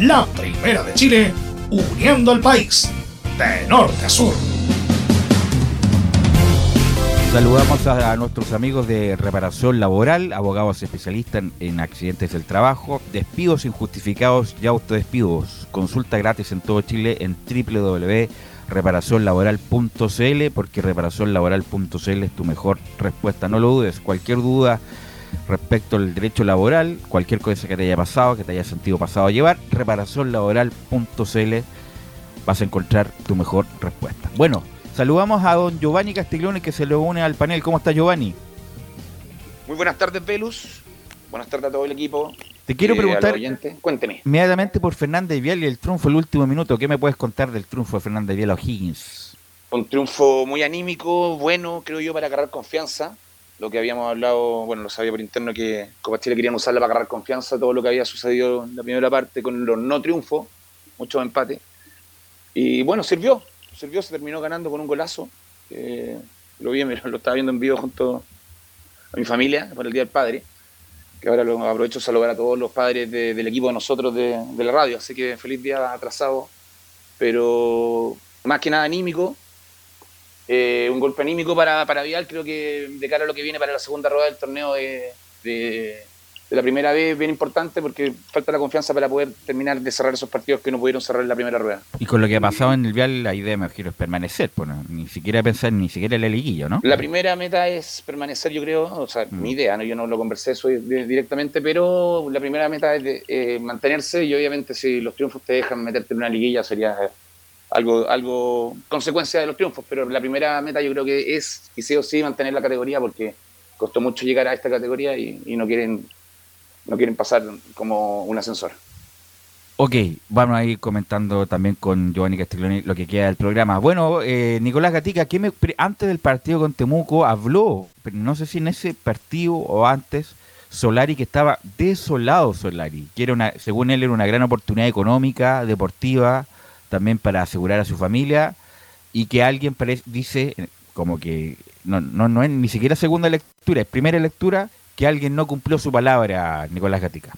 La primera de Chile, uniendo al país de norte a sur. Saludamos a, nuestros amigos de reparación laboral, abogados especialistas en, accidentes del trabajo, despidos injustificados y autodespidos. Consulta gratis en todo Chile en www.reparacionlaboral.cl porque reparacionlaboral.cl es tu mejor respuesta. No lo dudes, cualquier duda respecto al derecho laboral, cualquier cosa que te haya pasado, que te haya sentido pasado a llevar, reparacionlaboral.cl vas a encontrar tu mejor respuesta. Bueno, saludamos a don Giovanni Castiglione que se le une al panel. ¿Cómo está Giovanni? Muy buenas tardes, Velus. Buenas tardes a todo el equipo. Te quiero eh, preguntar Cuénteme. inmediatamente por Fernández Vial y el triunfo el último minuto. ¿Qué me puedes contar del triunfo de Fernández Vial a O'Higgins? Un triunfo muy anímico, bueno, creo yo, para agarrar confianza lo que habíamos hablado, bueno, lo sabía por interno que Copa Chile querían usarla para agarrar confianza, todo lo que había sucedido en la primera parte con los no triunfos, muchos empates. Y bueno, sirvió, sirvió, se terminó ganando con un golazo. lo vi, lo estaba viendo en vivo junto a mi familia para el Día del Padre, que ahora lo aprovecho a saludar a todos los padres del equipo de nosotros de, la radio, así que feliz día atrasado, pero más que nada anímico, eh, un golpe anímico para, para Vial, creo que de cara a lo que viene para la segunda rueda del torneo de, de la primera vez bien importante porque falta la confianza para poder terminar de cerrar esos partidos que no pudieron cerrar en la primera rueda. Y con lo que ha pasado en el Vial, la idea me quiero es permanecer, pues, ni siquiera pensar ni siquiera en la liguilla, ¿no? La primera meta es permanecer, yo creo, o sea, mi mm. idea, ¿no? yo no lo conversé eso directamente, pero la primera meta es eh, mantenerse y obviamente si los triunfos te dejan meterte en una liguilla sería algo, algo consecuencia de los triunfos, pero la primera meta yo creo que es, y sí o sí, mantener la categoría porque costó mucho llegar a esta categoría y no quieren no quieren pasar como un ascensor. Ok, vamos a ir comentando también con Giovanni Castiglioni lo que queda del programa. Bueno, eh, Nicolás Gatica, ¿qué me, antes del partido con Temuco habló, pero no sé si en ese partido o antes, Solari que estaba desolado Solari, que era una, según él era una gran oportunidad económica, deportiva, también para asegurar a su familia, y que alguien dice, como que no, no, no es ni siquiera segunda lectura, es primera lectura, que alguien no cumplió su palabra, Nicolás Gatica.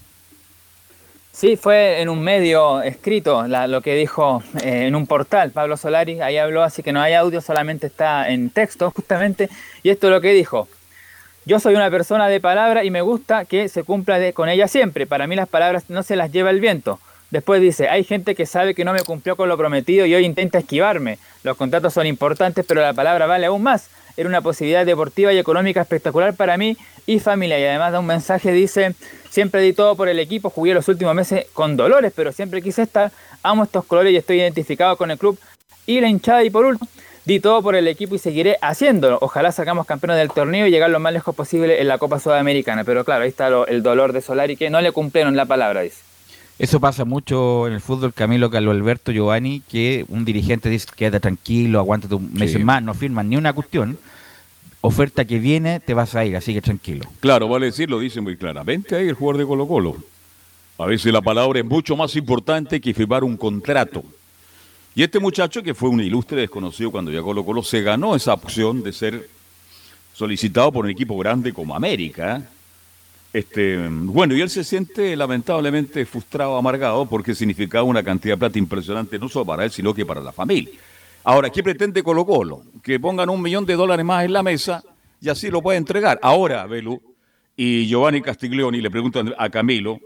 Sí, fue en un medio escrito lo que dijo eh, en un portal Pablo Solari, ahí habló, así que no hay audio, solamente está en texto justamente, y esto es lo que dijo. Yo soy una persona de palabra y me gusta que se cumpla con ella siempre. Para mí las palabras no se las lleva el viento. Después dice, hay gente que sabe que no me cumplió con lo prometido y hoy intenta esquivarme. Los contratos son importantes, pero la palabra vale aún más. Era una posibilidad deportiva y económica espectacular para mí y familia. Y además da un mensaje, dice, siempre di todo por el equipo, jugué los últimos meses con dolores, pero siempre quise estar, amo estos colores y estoy identificado con el club y la hinchada. Y por último, di todo por el equipo y seguiré haciéndolo. Ojalá sacamos campeones del torneo y llegar lo más lejos posible en la Copa Sudamericana. Pero claro, ahí está el dolor de Solari que no le cumplieron la palabra, dice. Eso pasa mucho en el fútbol, Camilo, Carlos Alberto, Giovanni, que un dirigente dice, quédate tranquilo, aguántate un mes más, no firman ni una cuestión oferta que viene, te vas a ir, así que tranquilo. Claro, vale decir, lo dice muy claramente ahí el jugador de Colo Colo. A veces la palabra es mucho más importante que firmar un contrato. Y este muchacho, que fue un ilustre desconocido cuando llegó a Colo Colo, se ganó esa opción de ser solicitado por un equipo grande como América. Este, bueno, y él se siente lamentablemente frustrado, amargado, porque significaba una cantidad de plata impresionante, no solo para él, sino que para la familia. Ahora, ¿qué pretende Colo Colo? Que pongan un millón de dólares más en la mesa y así lo puede entregar. Ahora, Belu y Giovanni Castiglioni le preguntan a Camilo,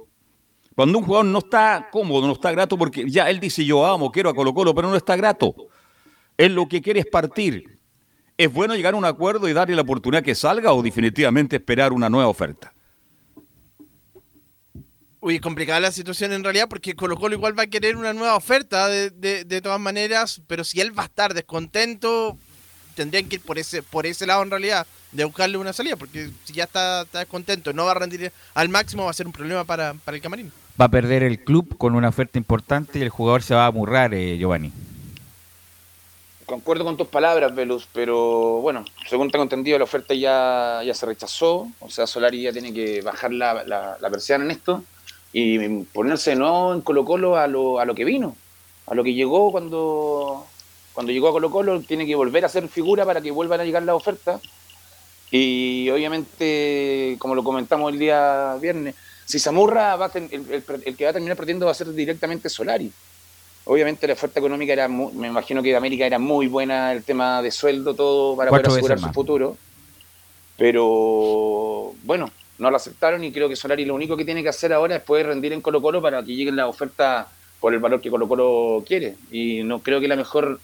cuando un jugador no está cómodo, no está grato, porque ya él dice yo amo, quiero a Colo Colo, pero no está grato. Él lo que quiere es partir. ¿Es bueno llegar a un acuerdo y darle la oportunidad que salga o definitivamente esperar una nueva oferta? Uy, complicada la situación en realidad porque Colo Colo igual va a querer una nueva oferta de, de, todas maneras, pero si él va a estar descontento, tendrían que ir por ese, por ese lado en realidad, de buscarle una salida, porque si ya está, está descontento, no va a rendir al máximo, va a ser un problema para, el camarín. Va a perder el club con una oferta importante y el jugador se va a amurrar, eh, Giovanni. Concuerdo con tus palabras, Velus, pero bueno, según tengo entendido, la oferta ya, ya se rechazó, o sea, Solari ya tiene que bajar la, la, la persiana en esto y ponerse no en Colo Colo a lo, a lo que vino, a lo que llegó cuando, cuando llegó a Colo Colo, tiene que volver a ser figura para que vuelvan a llegar las ofertas. Y obviamente, como lo comentamos el día viernes, si Zamurra va el, que va a terminar perdiendo va a ser directamente Solari. Obviamente la oferta económica era, me imagino que de América era muy buena, el tema de sueldo, todo para poder asegurar su futuro. Pero bueno, no lo aceptaron y creo que Solari lo único que tiene que hacer ahora es poder rendir en Colo Colo para que lleguen la oferta por el valor que Colo Colo quiere. Y no creo que la mejor,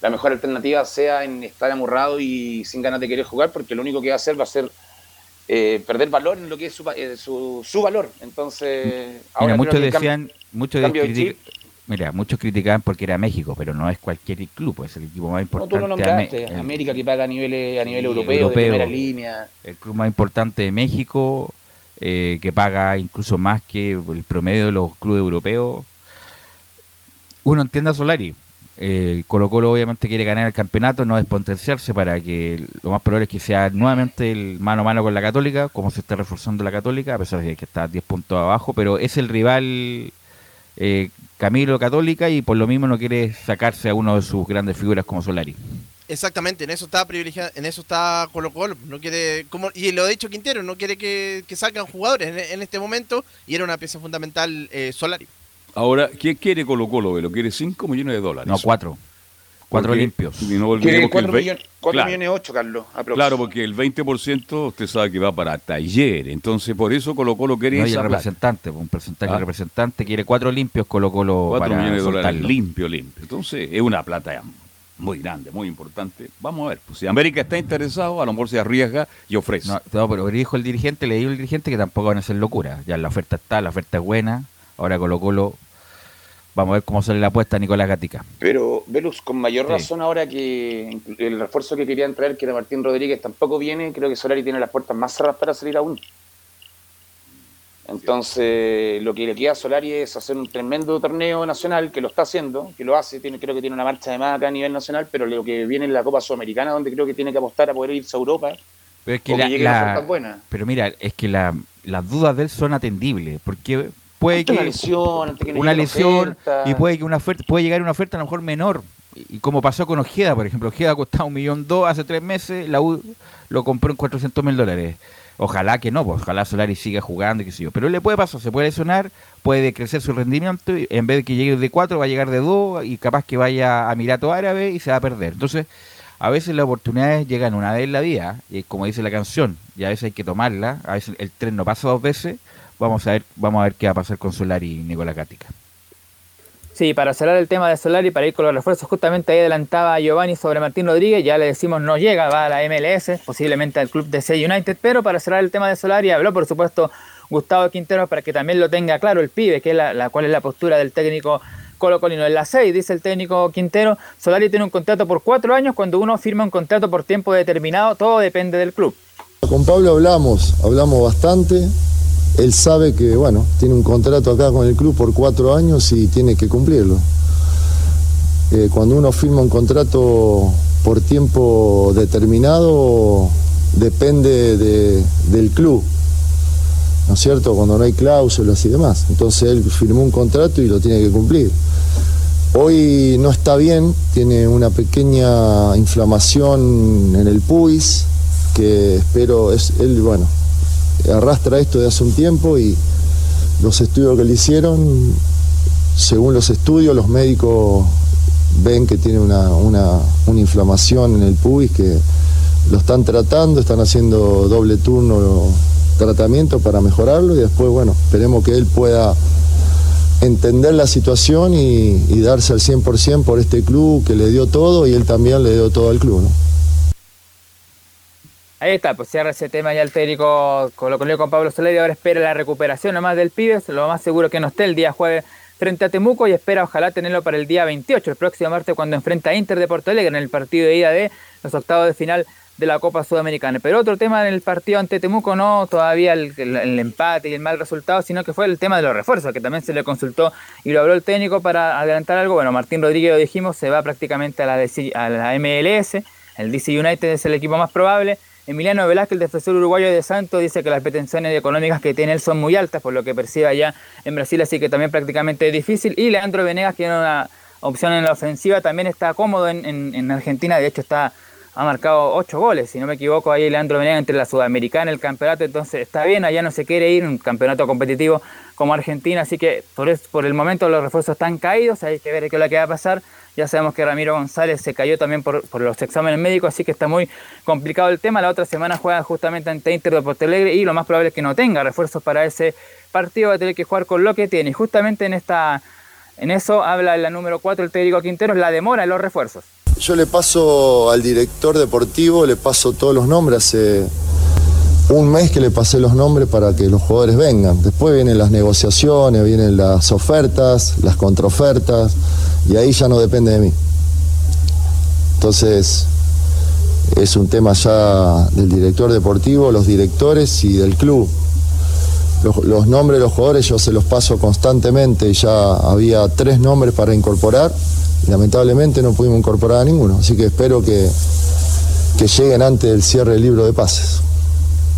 la mejor alternativa sea en estar amurrado y sin ganas de querer jugar, porque lo único que va a hacer va a ser eh, perder valor en lo que es su, eh, su, valor. Entonces, ahora muchos decían, muchos Mira, muchos criticaban porque era México, pero no es cualquier club, es el equipo más importante. No, tú lo nombraste, América que paga a nivel, a nivel europeo, de primera línea. El club más importante de México, eh, que paga incluso más que el promedio de los clubes europeos. Uno entiende a Solari. Eh, Colo Colo obviamente quiere ganar el campeonato, no despotenciarse para que lo más probable es que sea nuevamente el mano a mano con la Católica, como se está reforzando la Católica, a pesar de que está 10 puntos abajo, pero es el rival eh, Camilo Católica y por lo mismo no quiere sacarse a uno de sus grandes figuras como Solari. Exactamente, en eso está privilegiado, en eso está Colo Colo, no quiere, como, y lo ha dicho Quintero, no quiere que, que salgan jugadores en, este momento y era una pieza fundamental eh, Solari. Ahora, ¿qué quiere Colo Colo? ¿Lo quiere 5 millones de dólares? No, 4. Cuatro limpios. Y no olvidemos que millones, 4 millones 8, Carlos. Claro, porque el 20% usted sabe que va para taller. Entonces, por eso Colo Colo quiere no, el representante, un porcentaje ah. representante quiere 4 limpios, Colo Colo 4 millones de dólares limpio, limpio. Entonces, es una plata muy grande, muy importante. Vamos a ver, pues si América está interesado, a lo mejor se arriesga y ofrece. No, pero dijo el dirigente, le dijo el dirigente que tampoco van a ser locura. Ya la oferta está, la oferta es buena. Ahora Colo Colo Vamos a ver cómo sale la apuesta Nicolás Gatica. Pero, Velus, con mayor razón ahora que el refuerzo que querían traer, que era Martín Rodríguez, tampoco viene, creo que Solari tiene las puertas más cerradas para salir aún. Entonces, lo que le queda a Solari es hacer un tremendo torneo nacional, que lo está haciendo, que lo hace, tiene, creo que tiene una marcha de más acá a nivel nacional, pero lo que viene en la Copa Sudamericana, donde creo que tiene que apostar a poder irse a Europa. Pero es que, la, pero mira, es que las dudas de él son atendibles, porque puede que una lesión, una lesión y puede que una oferta puede llegar una oferta a lo mejor menor. Y como pasó con Ojeda por ejemplo Ojeda costaba un millón dos hace tres meses la U lo compró en 400 mil dólares. Ojalá que no pues ojalá Solari siga jugando y qué sé yo. Pero le puede pasar se puede lesionar puede crecer su rendimiento y en vez de que llegue de cuatro va a llegar de dos y capaz que vaya a Mirato Árabe y se va a perder. Entonces a veces las oportunidades llegan una vez en la vida, y como dice la canción, y a veces hay que tomarla, a veces el tren no pasa dos veces, Vamos a ver, vamos a ver qué va a pasar con Solari y Nicolás Gatica. Sí, para cerrar el tema de Solari, para ir con los refuerzos, justamente ahí adelantaba Giovanni sobre Martín Rodríguez, ya le decimos no llega, va a la MLS, posiblemente al club de C United, pero para cerrar el tema de Solari, habló por supuesto Gustavo Quintero para que también lo tenga claro el pibe, que es la, cual es la postura del técnico Colo Colino. En la 6, dice el técnico Quintero, Solari tiene un contrato por cuatro años, cuando uno firma un contrato por tiempo determinado, todo depende del club. Con Pablo hablamos, hablamos bastante, él sabe que, bueno, tiene un contrato acá con el club por cuatro años y tiene que cumplirlo. Eh, cuando uno firma un contrato por tiempo determinado, depende del club, ¿no es cierto? Cuando no hay cláusulas y demás. Entonces él firmó un contrato y lo tiene que cumplir. Hoy no está bien, tiene una pequeña inflamación en el puis, que espero, es él, bueno, arrastra esto de hace un tiempo y los estudios que le hicieron, según los estudios, los médicos ven que tiene una, inflamación en el pubis que lo están tratando, están haciendo doble turno tratamiento para mejorarlo y después, bueno, esperemos que él pueda entender la situación y, darse al 100% por este club que le dio todo y él también le dio todo al club. Ahí está, pues cierra ese tema ya el técnico con lo con Pablo Soler ahora espera la recuperación nomás del Pibes, lo más seguro que no esté el día jueves frente a Temuco y espera ojalá tenerlo para el día 28, el próximo martes cuando enfrenta a Inter de Porto Alegre en el partido de ida de los octavos de final de la Copa Sudamericana. Pero otro tema en el partido ante Temuco no todavía el, empate y el mal resultado, sino que fue el tema de los refuerzos, que también se le consultó y lo habló el técnico para adelantar algo. Bueno, Martín Rodríguez lo dijimos, se va prácticamente a la, a la MLS, el DC United es el equipo más probable. Emiliano Velázquez, el defensor uruguayo de Santos, dice que las pretensiones económicas que tiene él son muy altas, por lo que percibe allá en Brasil, así que también prácticamente es difícil. Y Leandro Venegas, que tiene una opción en la ofensiva, también está cómodo en, Argentina, de hecho está ha marcado ocho goles, si no me equivoco, ahí Leandro Venegas entre la Sudamericana el campeonato, entonces está bien, allá no se quiere ir, un campeonato competitivo como Argentina, así que por, por el momento los refuerzos están caídos, hay que ver qué es lo que va a pasar. Ya sabemos que Ramiro González se cayó también por, los exámenes médicos, así que está muy complicado el tema. La otra semana juega justamente ante Inter de Porto Alegre y lo más probable es que no tenga refuerzos para ese partido, va a tener que jugar con lo que tiene. Y justamente en esta en eso habla la número 4 el técnico Quintero, la demora en los refuerzos. Yo le paso al director deportivo, le paso todos los nombres. Hace un mes que le pasé los nombres para que los jugadores vengan. Después vienen las negociaciones, vienen las ofertas, las contraofertas y ahí ya no depende de mí. Entonces, es un tema ya del director deportivo, los directores y del club. Los, nombres de los jugadores yo se los paso constantemente, ya había tres nombres para incorporar y lamentablemente no pudimos incorporar a ninguno, así que espero que, que lleguen antes del cierre del libro de pases.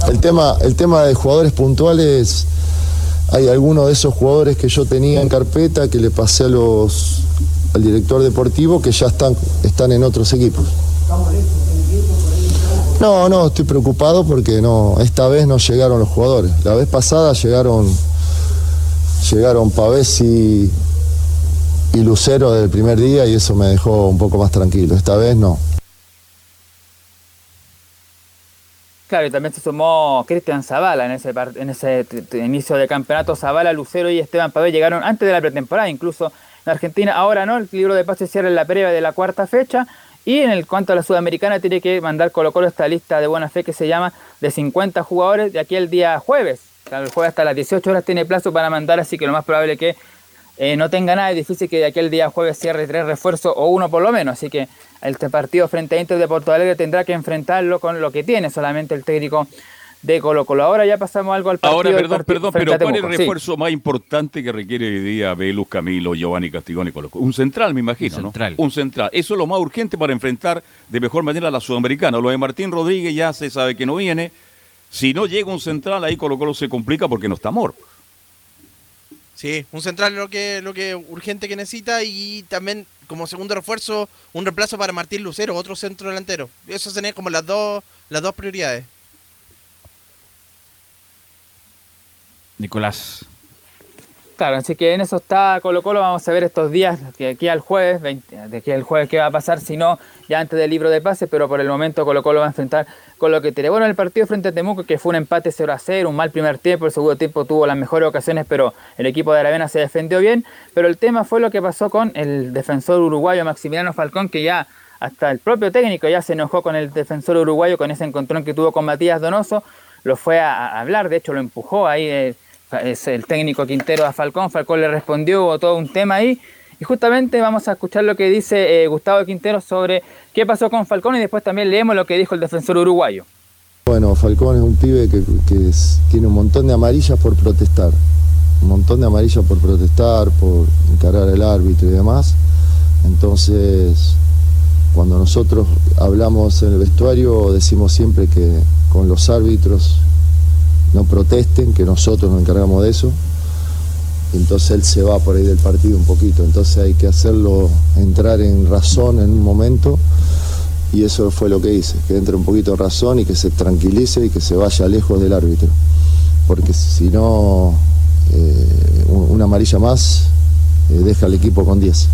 El tema, el tema de jugadores puntuales, hay algunos de esos jugadores que yo tenía en carpeta que le pasé a los, al director deportivo que ya están, están en otros equipos. No, no, estoy preocupado porque no, esta vez no llegaron los jugadores. La vez pasada llegaron, llegaron Pavés y, y Lucero del primer día y eso me dejó un poco más tranquilo. Esta vez no. Claro, y también se sumó Cristian Zavala en ese, en ese inicio de campeonato. Zavala, Lucero y Esteban Pavé llegaron antes de la pretemporada, incluso en Argentina. Ahora no, el libro de pases cierra en la previa de la cuarta fecha. Y en el cuanto a la sudamericana, tiene que mandar Colo Colo esta lista de buena fe que se llama de 50 jugadores de aquí el día jueves. El jueves hasta las 18 horas tiene plazo para mandar, así que lo más probable es que eh, no tenga nada. Es difícil que de aquí el día jueves cierre tres refuerzos o uno por lo menos. Así que este partido frente a Inter de Porto Alegre tendrá que enfrentarlo con lo que tiene solamente el técnico de Colo Colo. Ahora ya pasamos algo al partido. Ahora, perdón, perdón, pero ¿cuál es el refuerzo más importante que requiere hoy día Velus, Camilo, Giovanni Castigón y Colo Colo? Un central, me imagino, Un central. Un central. Eso es lo más urgente para enfrentar de mejor manera a la Sudamericana. Lo de Martín Rodríguez ya se sabe que no viene. Si no llega un central, ahí Colo Colo se complica porque no está amor. Sí, un central lo que lo que urgente que necesita y también como segundo refuerzo un reemplazo para Martín Lucero, otro centro delantero. Eso serían como las dos las dos prioridades. Nicolás. Claro, así que en eso está Colo Colo, vamos a ver estos días, de aquí al jueves, de aquí al jueves qué va a pasar, si no, ya antes del libro de pase, pero por el momento Colo Colo va a enfrentar con lo que tiene. Bueno, el partido frente a Temuco, que fue un empate 0 a 0, un mal primer tiempo, el segundo tiempo tuvo las mejores ocasiones, pero el equipo de Aravena se defendió bien, pero el tema fue lo que pasó con el defensor uruguayo Maximiliano Falcón, que ya hasta el propio técnico ya se enojó con el defensor uruguayo, con ese encontrón que tuvo con Matías Donoso, lo fue a, hablar, de hecho lo empujó ahí. Eh, es el técnico Quintero a Falcón, Falcón le respondió, hubo todo un tema ahí. Y justamente vamos a escuchar lo que dice eh, Gustavo Quintero sobre qué pasó con Falcón y después también leemos lo que dijo el defensor uruguayo. Bueno, Falcón es un pibe que, tiene un montón de amarillas por protestar. Un montón de amarillas por protestar, por encarar al árbitro y demás. Entonces, cuando nosotros hablamos en el vestuario, decimos siempre que con los árbitros no protesten, que nosotros nos encargamos de eso. entonces él se va por ahí del partido un poquito. Entonces hay que hacerlo entrar en razón en un momento. Y eso fue lo que hice, que entre un poquito en razón y que se tranquilice y que se vaya lejos del árbitro. Porque si no, eh, una amarilla más eh, deja al equipo con 10.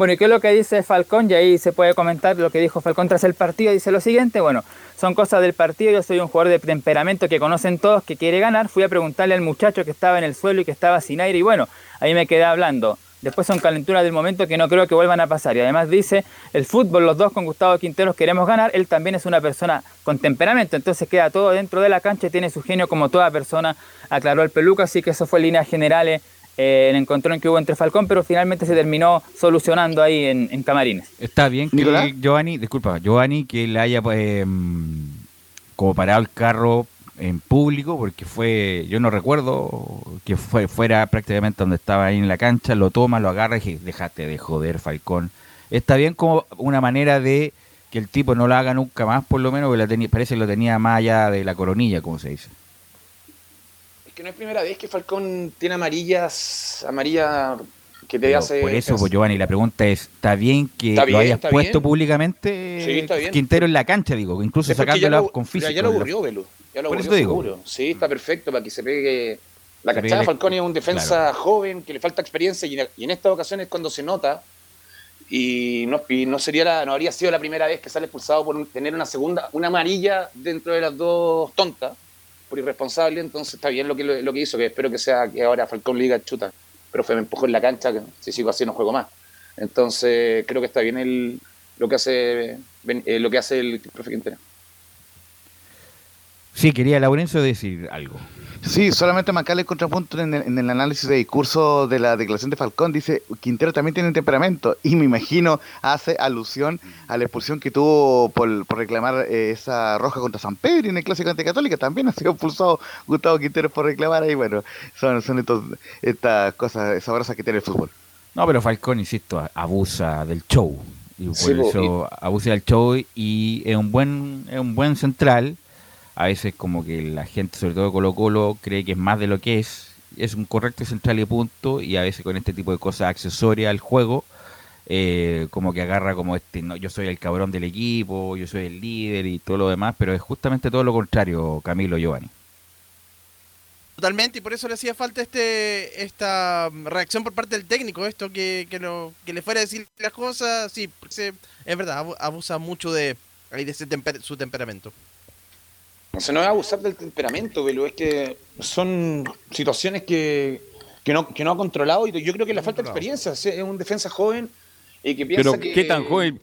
Bueno, ¿y qué es lo que dice Falcón? Y ahí se puede comentar lo que dijo Falcón tras el partido. Dice lo siguiente, bueno, son cosas del partido, yo soy un jugador de temperamento que conocen todos, que quiere ganar. Fui a preguntarle al muchacho que estaba en el suelo y que estaba sin aire y bueno, ahí me quedé hablando. Después son calenturas del momento que no creo que vuelvan a pasar. Y además dice, el fútbol, los dos con Gustavo Quinteros queremos ganar. Él también es una persona con temperamento, entonces queda todo dentro de la cancha y tiene su genio como toda persona, aclaró el peluca. Así que eso fue en líneas generales el encontrón que hubo entre Falcón, pero finalmente se terminó solucionando ahí en, Camarines. Está bien que Giovanni, disculpa, Giovanni, que le haya eh, como parado el carro en público, porque fue, yo no recuerdo que fue fuera prácticamente donde estaba ahí en la cancha, lo toma, lo agarra y dice, déjate de joder, Falcón. Está bien como una manera de que el tipo no lo haga nunca más, por lo menos, porque parece que lo tenía más allá de la coronilla, como se dice que no es primera vez que Falcón tiene amarillas, amarilla que te hace. Por eso, pues, Giovanni, la pregunta es: ¿está bien que lo hayas puesto públicamente Quintero en la cancha, digo, incluso sacándolo con físico? Ya lo aburrió, Velo. Ya lo aburrió seguro. Sí, está perfecto para que se pegue. La cachada de Falcón es un defensa joven que le falta experiencia y, en estas ocasiones cuando se nota y no, no sería la, no habría sido la primera vez que sale expulsado por tener una segunda, una amarilla dentro de las dos tontas por irresponsable, entonces está bien lo que, lo, que hizo, que espero que sea que ahora Falcón liga chuta, pero fue me empujó en la cancha, que si sigo así no juego más. Entonces creo que está bien el, lo que hace eh, lo que hace el profe Quintero. Sí, quería Laurencio decir algo. Sí, solamente marcarle el contrapunto en el, análisis de discurso de la declaración de Falcón. Dice, Quintero también tiene temperamento y me imagino hace alusión a la expulsión que tuvo por, reclamar eh, esa roja contra San Pedro en el Clásico Anticatólica. También ha sido expulsado Gustavo Quintero por reclamar ahí. Bueno, son, son estas cosas sabrosas que tiene el fútbol. No, pero Falcón, insisto, abusa del show. Y por eso abusa del show y es un buen, es un buen central a veces como que la gente, sobre todo Colo Colo, cree que es más de lo que es, es un correcto central y punto, y a veces con este tipo de cosas accesorias al juego, eh, como que agarra como este, no, yo soy el cabrón del equipo, yo soy el líder y todo lo demás, pero es justamente todo lo contrario, Camilo Giovanni. Totalmente, y por eso le hacía falta este esta reacción por parte del técnico, esto que, que, lo, que le fuera a decir las cosas, sí, porque es verdad, abusa mucho de, de su temperamento. O sea, no es abusar del temperamento, pero es que son situaciones que, que, no, que no ha controlado y yo creo que le falta experiencia. Es un defensa joven y que piensa pero, ¿qué tan joven?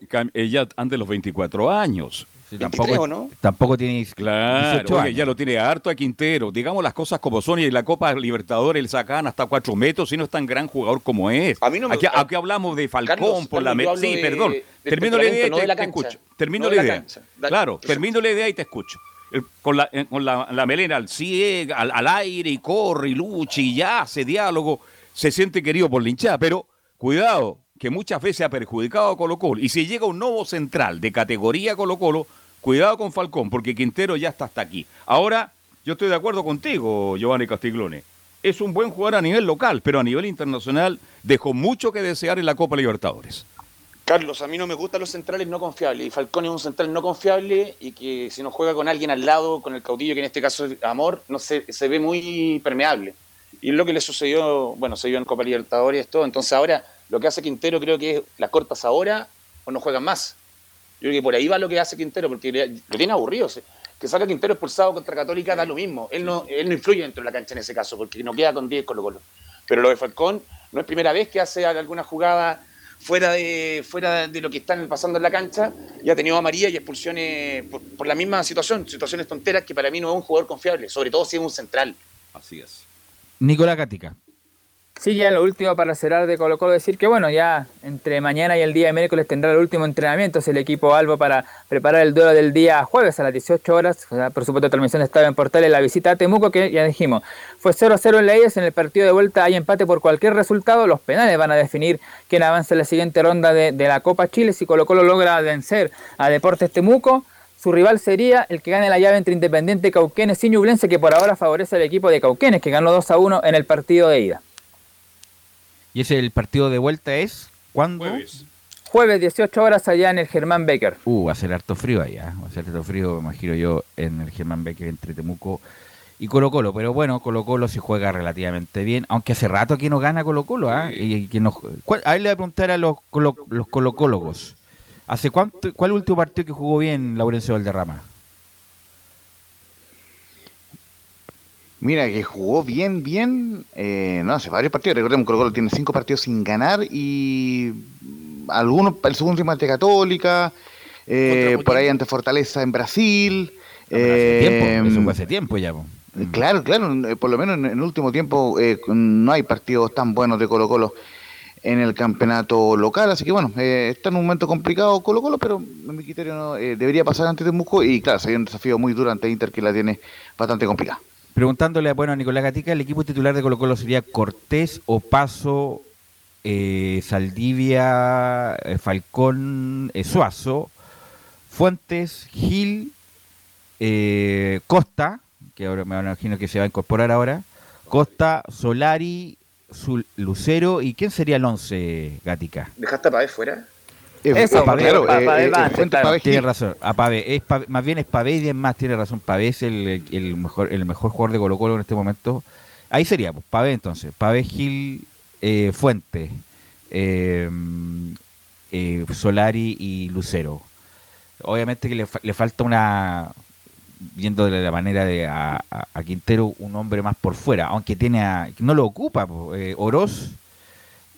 Ya antes de los 24 años tampoco, ¿no? tampoco tiene claro, ya lo tiene harto a Quintero. Digamos las cosas como son y en la Copa Libertadores le sacan hasta cuatro metros y no es tan gran jugador como es. A mí no me aquí, aquí hablamos de Falcón por la Sí, perdón. termino la idea y te, escucho. Termino la, idea. claro, termino la idea y te escucho. Con la, con la, melena al ciego, al, aire y corre y lucha y ya hace diálogo, se siente querido por la hinchada, pero cuidado, que muchas veces ha perjudicado a Colo Colo. Y si llega un nuevo central de categoría Colo Colo, cuidado con Falcón, porque Quintero ya está hasta aquí. Ahora, yo estoy de acuerdo contigo, Giovanni Castiglione. Es un buen jugador a nivel local, pero a nivel internacional dejó mucho que desear en la Copa Libertadores. Carlos, a mí no me gustan los centrales no confiables. Y Falcón es un central no confiable y que si no juega con alguien al lado, con el caudillo, que en este caso es Amor, no se, se ve muy permeable. Y es lo que le sucedió, bueno, se dio en Copa Libertadores todo. Entonces ahora lo que hace Quintero creo que es las cortas ahora o no juegan más. Yo creo que por ahí va lo que hace Quintero, porque lo tiene aburrido. Que salga Quintero expulsado contra Católica da lo mismo. Él no, él no influye dentro de la cancha en ese caso, porque no queda con 10 Colo Colo. Pero lo de Falcón no es primera vez que hace alguna jugada fuera de, fuera de lo que están pasando en la cancha y ha tenido amarilla y expulsiones por, por la misma situación, situaciones tonteras que para mí no es un jugador confiable, sobre todo si es un central. Así es. Nicolás Gatica. Sí, ya lo último para cerrar de Colo Colo, decir que bueno, ya entre mañana y el día de miércoles tendrá el último entrenamiento el equipo Albo para preparar el duelo del día jueves a las 18 horas. por supuesto, transmisión estaba en Portales, la visita a Temuco, que ya dijimos, fue 0-0 en la en el partido de vuelta hay empate por cualquier resultado, los penales van a definir quién avanza en la siguiente ronda de, de la Copa Chile, si Colo Colo logra vencer a Deportes Temuco. Su rival sería el que gane la llave entre Independiente Cauquenes y Ñublense, que por ahora favorece al equipo de Cauquenes, que ganó 2 a 1 en el partido de ida. ¿Y ese el partido de vuelta es cuándo? Jueves. Jueves, 18 horas allá en el Germán Becker. Uh, va a ser harto frío allá. Va a ser harto frío, me imagino yo, en el Germán Becker entre Temuco y Colo Colo. Pero bueno, Colo Colo sí juega relativamente bien, aunque hace rato que no gana Colo Colo. ¿ah? Y, que no, a él le voy a preguntar a los, colo, los colocólogos. ¿Hace cuánto, ¿Cuál último partido que jugó bien Laurencio Valderrama? Mira, que jugó bien, bien, eh, no hace varios partidos. Recordemos que Colo Colo tiene cinco partidos sin ganar y algunos, el segundo ante Católica, eh, por ahí ante Fortaleza en Brasil. hace tiempo, eh, eso fue hace tiempo ya. Claro, claro, por lo menos en, el último tiempo no hay partidos tan buenos de Colo Colo en el campeonato local, así que bueno, está en un momento complicado Colo Colo, pero en mi criterio no, debería pasar antes de Musco y claro, sería un desafío muy duro ante Inter que la tiene bastante complicada. Preguntándole bueno, a Nicolás Gatica, el equipo titular de Colo Colo sería Cortés, Opaso, eh, Saldivia, eh, Falcón, eh, Suazo, Fuentes, Gil, Costa, que ahora me imagino que se va a incorporar ahora, Costa, Solari, Lucero, ¿y quién sería el once, Gatica? ¿Dejaste a Pavé fuera? Eso, tiene razón. es más bien es Pavé y más tiene razón. Pavé es el, el, mejor el mejor jugador de Colo Colo en este momento. Ahí sería, pues, Pavé entonces. Pavé Gil eh, Fuente, eh, eh, Solari y Lucero. Obviamente que le, le falta una, viendo de la manera de a, Quintero, un hombre más por fuera, aunque tiene a, no lo ocupa, eh, Oroz,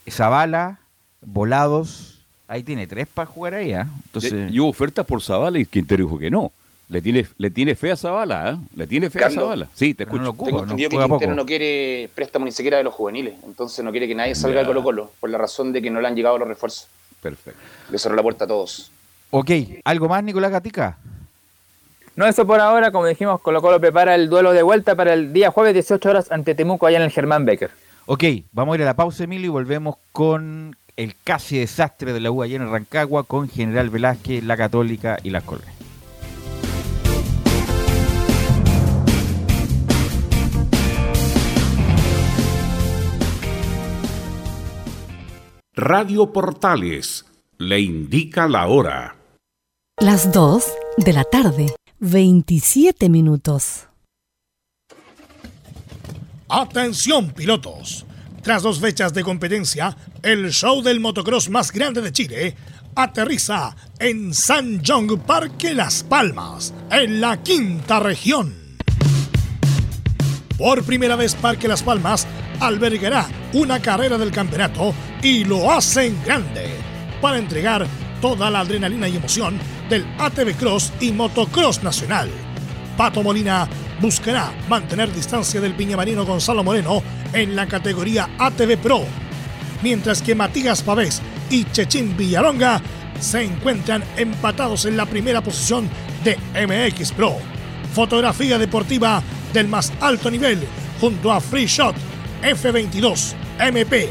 Zavala, Volados, Ahí tiene tres para jugar ahí, ¿ah? Entonces... Y hubo ofertas por Zavala y Quintero dijo que no. Le tiene, le tiene fe a Zavala, ¿eh? Le tiene fe a Zavala. Sí, te escucho. No Tengo entendido que Quintero no quiere préstamo ni siquiera de los juveniles. Entonces no quiere que nadie salga de Colo Colo. Por la razón de que no le han llegado los refuerzos. Perfecto. Le cerró la puerta a todos. Ok. ¿Algo más, Nicolás Gatica? No, eso por ahora. Como dijimos, Colo Colo prepara el duelo de vuelta para el día jueves 18 horas ante Temuco allá en el Germán Becker. Ok, vamos a ir a la pausa, Emilio, y volvemos con el casi desastre de la U en Rancagua con General Velázquez, la Católica y la Colores. Radio Portales le indica la hora. Las 2 de la tarde, 27 minutos. Atención pilotos. Tras dos fechas de competencia, el show del motocross más grande de Chile aterriza en San Jong Parque Las Palmas, en la quinta región. Por primera vez Parque Las Palmas albergará una carrera del campeonato y lo hacen grande para entregar toda la adrenalina y emoción del ATV Cross y Motocross Nacional. Pato Molina buscará mantener distancia del piñamarino Gonzalo Moreno en la categoría ATV Pro, mientras que Matías Pavés y Chechín Villalonga se encuentran empatados en la primera posición de MX Pro. Fotografía deportiva del más alto nivel junto a Free Shot F22 MP.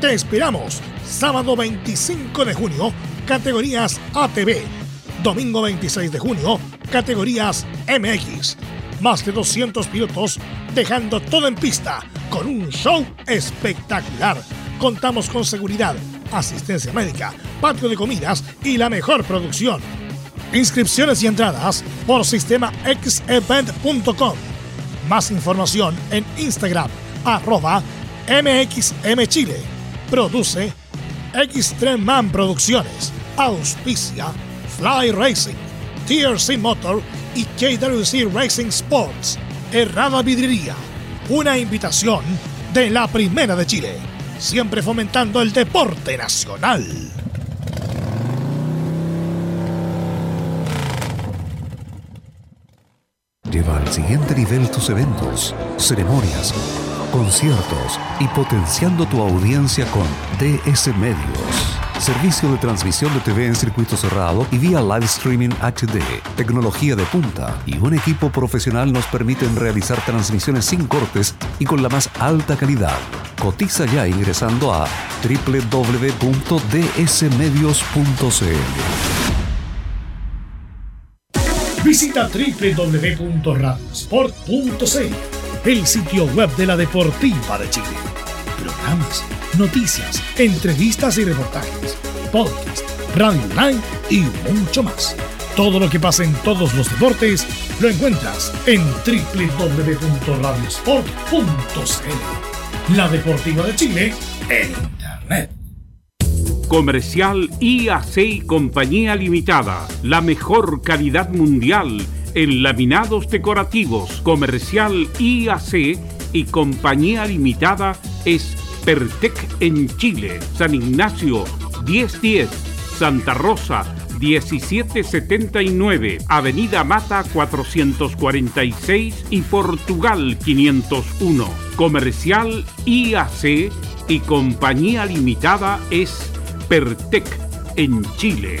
Te esperamos sábado 25 de junio, categorías ATV. Domingo 26 de junio, categorías MX. Más de 200 pilotos dejando todo en pista con un show espectacular. Contamos con seguridad, asistencia médica, patio de comidas y la mejor producción. Inscripciones y entradas por sistema xevent.com. Más información en Instagram, arroba MXMChile. Produce Xtreman Producciones. Auspicia Fly Racing, TRC Motor y KWC Racing Sports. Errada Vidrería. Una invitación de la Primera de Chile. Siempre fomentando el deporte nacional. Lleva al siguiente nivel tus eventos, ceremonias, conciertos y potenciando tu audiencia con DS Medios. Servicio de transmisión de TV en circuito cerrado y vía live streaming HD. Tecnología de punta y un equipo profesional nos permiten realizar transmisiones sin cortes y con la más alta calidad. Cotiza ya ingresando a www.dsmedios.cl. Visita www.radiosport.cl, el sitio web de la Deportiva de Chile. Programas noticias, entrevistas y reportajes, podcast, radio online y mucho más. Todo lo que pasa en todos los deportes lo encuentras en www.radiosport.cl. La Deportiva de Chile en Internet. Comercial IAC y Compañía Limitada. La mejor calidad mundial en laminados decorativos. Comercial IAC y Compañía Limitada es Pertec en Chile, San Ignacio 1010, Santa Rosa 1779, Avenida Mata 446 y Portugal 501. Comercial IAC y Compañía Limitada es Pertec en Chile.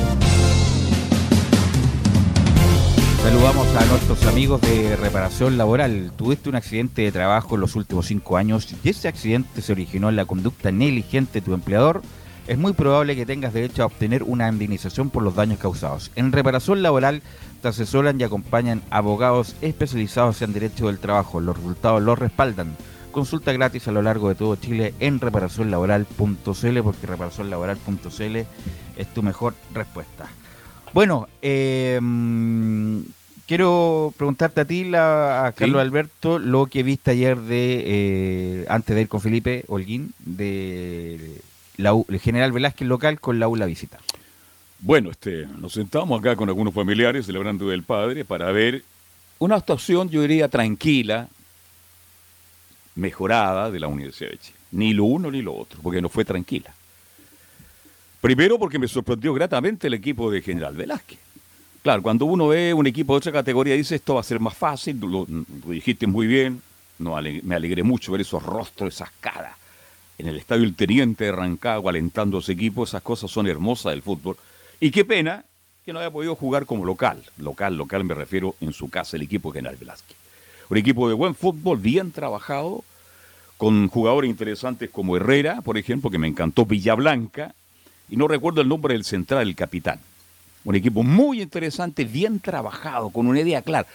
Saludamos a nuestros amigos de reparación laboral. Tuviste un accidente de trabajo en los últimos cinco años y ese accidente se originó en la conducta negligente de tu empleador. Es muy probable que tengas derecho a obtener una indemnización por los daños causados. En reparación laboral te asesoran y acompañan abogados especializados en derecho del trabajo. Los resultados los respaldan. Consulta gratis a lo largo de todo Chile en reparacionlaboral.cl porque reparacionlaboral.cl es tu mejor respuesta. Bueno, eh, quiero preguntarte a ti, a Carlos Alberto, lo que viste ayer de, eh, antes de ir con Felipe Holguín, de la, el general Velázquez local con la ULA visita. Bueno, este, nos sentamos acá con algunos familiares celebrando del padre para ver una actuación, yo diría, tranquila, mejorada de la Universidad de Chile. Ni lo uno ni lo otro, porque no fue tranquila. Primero porque me sorprendió gratamente el equipo de General Velázquez. Claro, cuando uno ve un equipo de otra categoría dice esto va a ser más fácil, lo, dijiste muy bien, no, me alegré mucho ver esos rostros, esas caras. En el estadio El Teniente de Rancagua alentando a su equipo, esas cosas son hermosas del fútbol. Y qué pena que no haya podido jugar como local. Local, local me refiero en su casa, el equipo General Velázquez. Un equipo de buen fútbol, bien trabajado, con jugadores interesantes como Herrera, por ejemplo, que me encantó, Villablanca, y no recuerdo el nombre del central, el capitán. Un equipo muy interesante, bien trabajado, con una idea clara.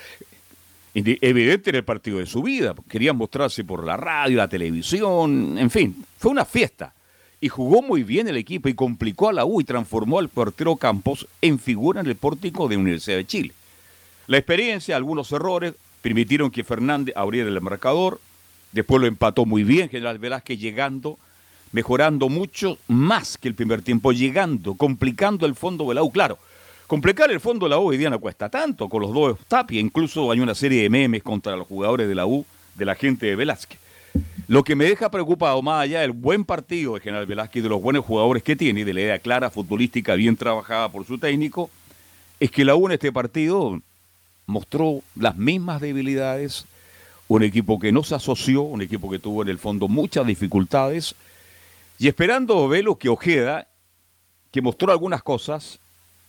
Evidente en el partido de su vida, querían mostrarse por la radio, la televisión, en fin, fue una fiesta. Y jugó muy bien el equipo y complicó a la U y transformó al portero Campos en figura en el pórtico de Universidad de Chile. La experiencia, algunos errores, permitieron que Fernández abriera el marcador, después lo empató muy bien General Velázquez llegando, mejorando mucho más que el primer tiempo, llegando, complicando el fondo de la U, claro. Complicar el fondo de la U hoy día no cuesta tanto, con los dos Tapia, incluso hay una serie de memes contra los jugadores de la U, de la gente de Velázquez. Lo que me deja preocupado, más allá del buen partido de General Velázquez y de los buenos jugadores que tiene, de la idea clara, futbolística, bien trabajada por su técnico, es que la U en este partido mostró las mismas debilidades, un equipo que no se asoció, un equipo que tuvo en el fondo muchas dificultades, y esperando ver lo que Ojeda, que mostró algunas cosas,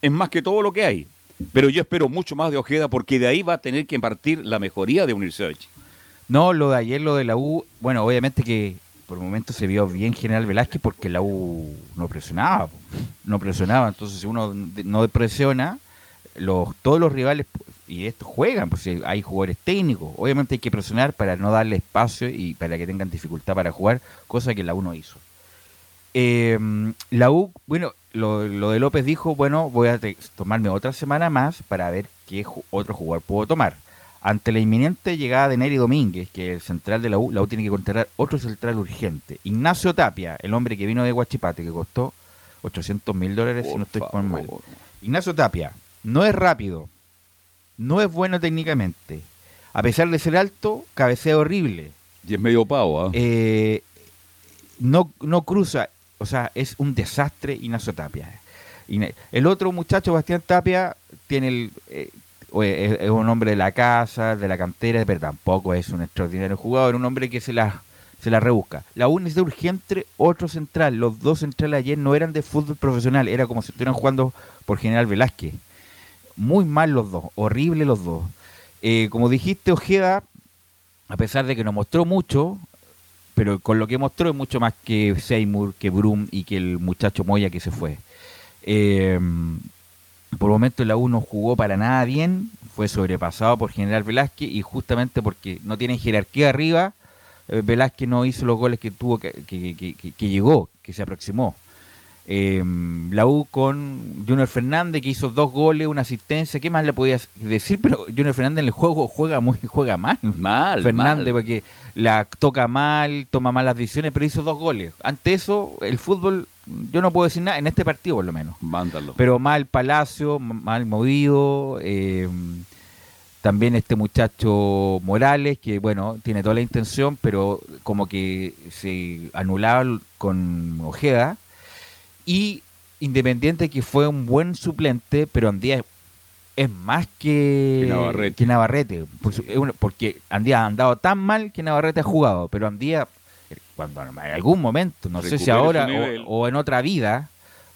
es más que todo lo que hay. Pero yo espero mucho más de Ojeda porque de ahí va a tener que partir la mejoría de Universidad de Chile. No, lo de ayer, lo de la U, bueno, obviamente que por el momento se vio bien General Velázquez porque la U no presionaba, no presionaba, entonces si uno no presiona, los, todos los rivales y estos juegan, porque hay jugadores técnicos, obviamente hay que presionar para no darle espacio y para que tengan dificultad para jugar, cosa que la U no hizo. Eh, la U, bueno, lo, de López dijo, bueno, voy a tomarme otra semana más para ver qué otro jugador puedo tomar. Ante la inminente llegada de Neri Domínguez, que es el central de la U, la U tiene que contratar otro central urgente. Ignacio Tapia, el hombre que vino de Guachipate, que costó 800 mil dólares, si no estoy con mal. Ignacio Tapia, no es rápido, no es bueno técnicamente. A pesar de ser alto, cabecea horrible. Y es medio pavo, ¿ah? ¿eh? no, no cruza o sea, es un desastre Ignacio Tapia. El otro muchacho, Bastián Tapia, tiene el, eh, es, un hombre de la casa, de la cantera, pero tampoco es un extraordinario jugador, un hombre que se la, se la rebusca. La UN es de urgente otro central. Los dos centrales ayer no eran de fútbol profesional, era como si estuvieran jugando por General Velázquez. Muy mal los dos, horrible los dos. Eh, como dijiste, Ojeda, a pesar de que nos mostró mucho, pero con lo que mostró es mucho más que Seymour, que Brum y que el muchacho Moya que se fue. Eh, por el momento la U no jugó para nada bien, fue sobrepasado por General Velázquez y justamente porque no tiene jerarquía arriba, eh, Velázquez no hizo los goles que tuvo que, que llegó, que se aproximó. Eh, la U con Junior Fernández que hizo dos goles, una asistencia, ¿qué más le podías decir? Pero Junior Fernández en el juego juega muy juega mal. Mal. Fernández porque la toca mal, toma malas decisiones, pero hizo dos goles. Ante eso, el fútbol, yo no puedo decir nada, en este partido por lo menos. Mándalo. Pero mal Palacio, mal movido. Eh, también este muchacho Morales, que bueno, tiene toda la intención, pero como que se anulaba con Ojeda y Independiente que fue un buen suplente, pero Andía es más que, Navarrete. porque Andía ha andado tan mal que Navarrete ha jugado, pero Andía, cuando en algún momento, no sé si ahora o, en otra vida,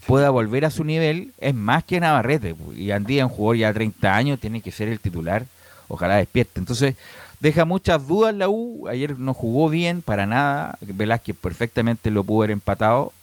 pueda volver a su nivel, es más que Navarrete. Y Andía, un jugador ya de 30 años, tiene que ser el titular, ojalá despierte. Entonces, deja muchas dudas la U, ayer no jugó bien para nada, Velázquez perfectamente lo pudo haber empatado,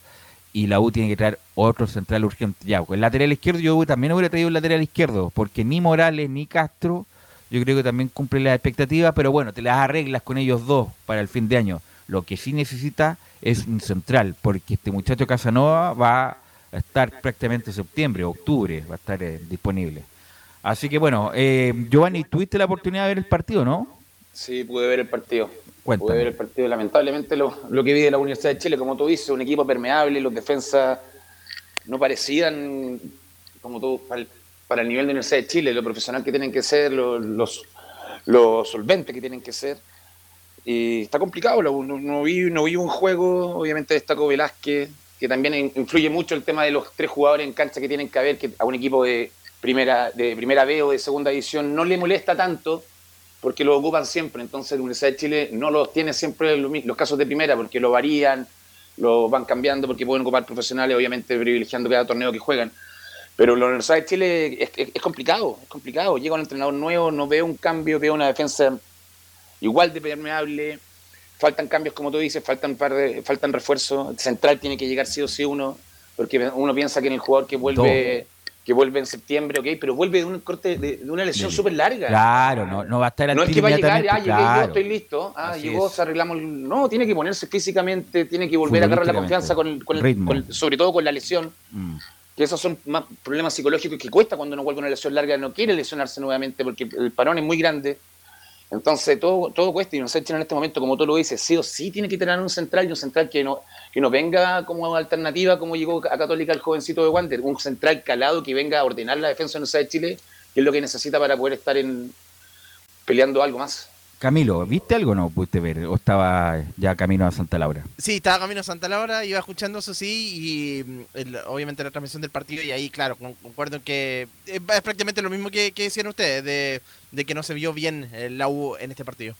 y la U tiene que traer otro central urgente. Ya, el lateral izquierdo yo también hubiera traído el lateral izquierdo, porque ni Morales ni Castro yo creo que también cumplen las expectativas, pero bueno, te las arreglas con ellos dos para el fin de año. Lo que sí necesita es un central, porque este muchacho Casanova va a estar prácticamente en septiembre, octubre, va a estar eh, disponible. Así que bueno, eh, Giovanni, ¿tuviste la oportunidad de ver el partido, no? Sí, pude ver el partido. Pude ver el partido. Lamentablemente lo, que vi de la Universidad de Chile, como tú dices, un equipo permeable, los defensas no parecían, como tú, para el, nivel de la Universidad de Chile, lo profesional que tienen que ser, los, los, solventes que tienen que ser. Y está complicado, no, vi, no vi un juego, obviamente destacó Velázquez, que también influye mucho el tema de los tres jugadores en cancha que tienen que haber, que a un equipo de primera, de primera B o de segunda división no le molesta tanto porque lo ocupan siempre. Entonces la Universidad de Chile no los tiene siempre los casos de primera, porque lo varían, lo van cambiando, porque pueden ocupar profesionales, obviamente privilegiando cada torneo que juegan. Pero la Universidad de Chile es, complicado, es complicado. Llega un entrenador nuevo, no veo un cambio, veo una defensa igual de permeable. Faltan cambios, como tú dices, faltan par de, faltan refuerzos. Central tiene que llegar sí o sí uno, porque uno piensa que en el jugador que vuelve que vuelve en septiembre, ok, pero vuelve de un corte de, una lesión súper larga. Claro, no, no va a estar No es que va a llegar, ah, llegué yo, estoy listo, ah, llegó, se arreglamos. No, tiene que ponerse físicamente, tiene que volver a agarrar la confianza con, con, sobre todo con la lesión. Mm. Que esos son más problemas psicológicos que cuesta cuando uno vuelve una lesión larga, no quiere lesionarse nuevamente porque el parón es muy grande. Entonces todo, todo cuesta y no sé, en este momento, como tú lo dices, sí o sí tiene que tener un central y un central que no, que no venga como alternativa como llegó a Católica el jovencito de Wander, un central calado que venga a ordenar la defensa de Universidad de Chile, que es lo que necesita para poder estar en peleando algo más. Camilo, ¿viste algo o no pudiste ver? ¿O estaba ya camino a Santa Laura? Sí, estaba camino a Santa Laura, iba escuchando eso sí, y mm, obviamente la transmisión del partido, y ahí, claro, concuerdo en que es prácticamente lo mismo que, que decían ustedes, de, de, que no se vio bien la U en este partido.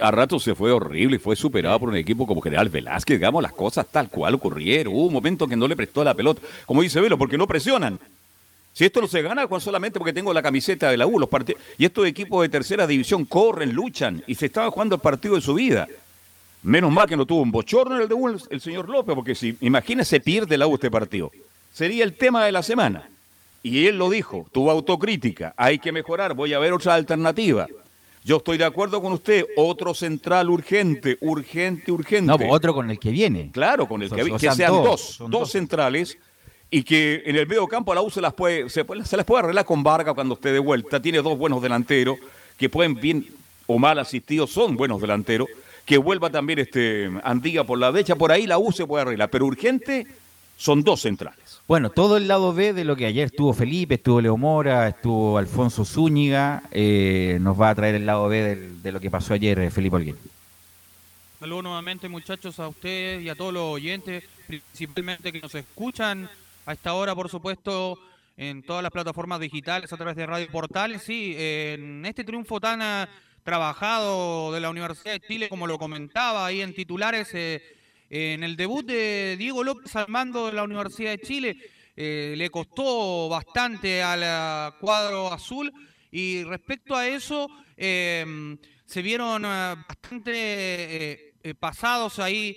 A rato se fue horrible y fue superado por un equipo como General Velázquez, digamos las cosas tal cual ocurrieron. Hubo un momento que no le prestó la pelota, como dice Velo, porque no presionan. Si esto no se gana solamente porque tengo la camiseta de la U, los partidos y estos equipos de tercera división corren, luchan y se estaba jugando el partido de su vida. Menos mal que no tuvo un bochorno el de U el señor López, porque si imagínese pierde la U este partido. Sería el tema de la semana. Y él lo dijo, tuvo autocrítica, hay que mejorar, voy a ver otra alternativa. Yo estoy de acuerdo con usted, otro central urgente, urgente, urgente. No, otro con el que viene. Claro, con el que viene. Que sean dos, dos, centrales y que en el medio campo a la U se las puede, se, les puede arreglar con Vargas cuando esté de vuelta. Tiene dos buenos delanteros que pueden bien o mal asistidos, son buenos delanteros. Que vuelva también este Andiga por la derecha, por ahí la U se puede arreglar. Pero urgente son dos centrales. Bueno, todo el lado B de lo que ayer estuvo Felipe, estuvo Leo Mora, estuvo Alfonso Zúñiga, eh, nos va a traer el lado B de lo que pasó ayer eh, Felipe Olguín. Saludos nuevamente muchachos a ustedes y a todos los oyentes, principalmente que nos escuchan a esta hora, por supuesto, en todas las plataformas digitales a través de Radio Portales. Sí, en este triunfo tan ah, trabajado de la Universidad de Chile, como lo comentaba ahí en titulares, eh, en el debut de Diego López al mando de la Universidad de Chile eh, le costó bastante al cuadro azul y respecto a eso em, se vieron eh, bastante eh, pasados ahí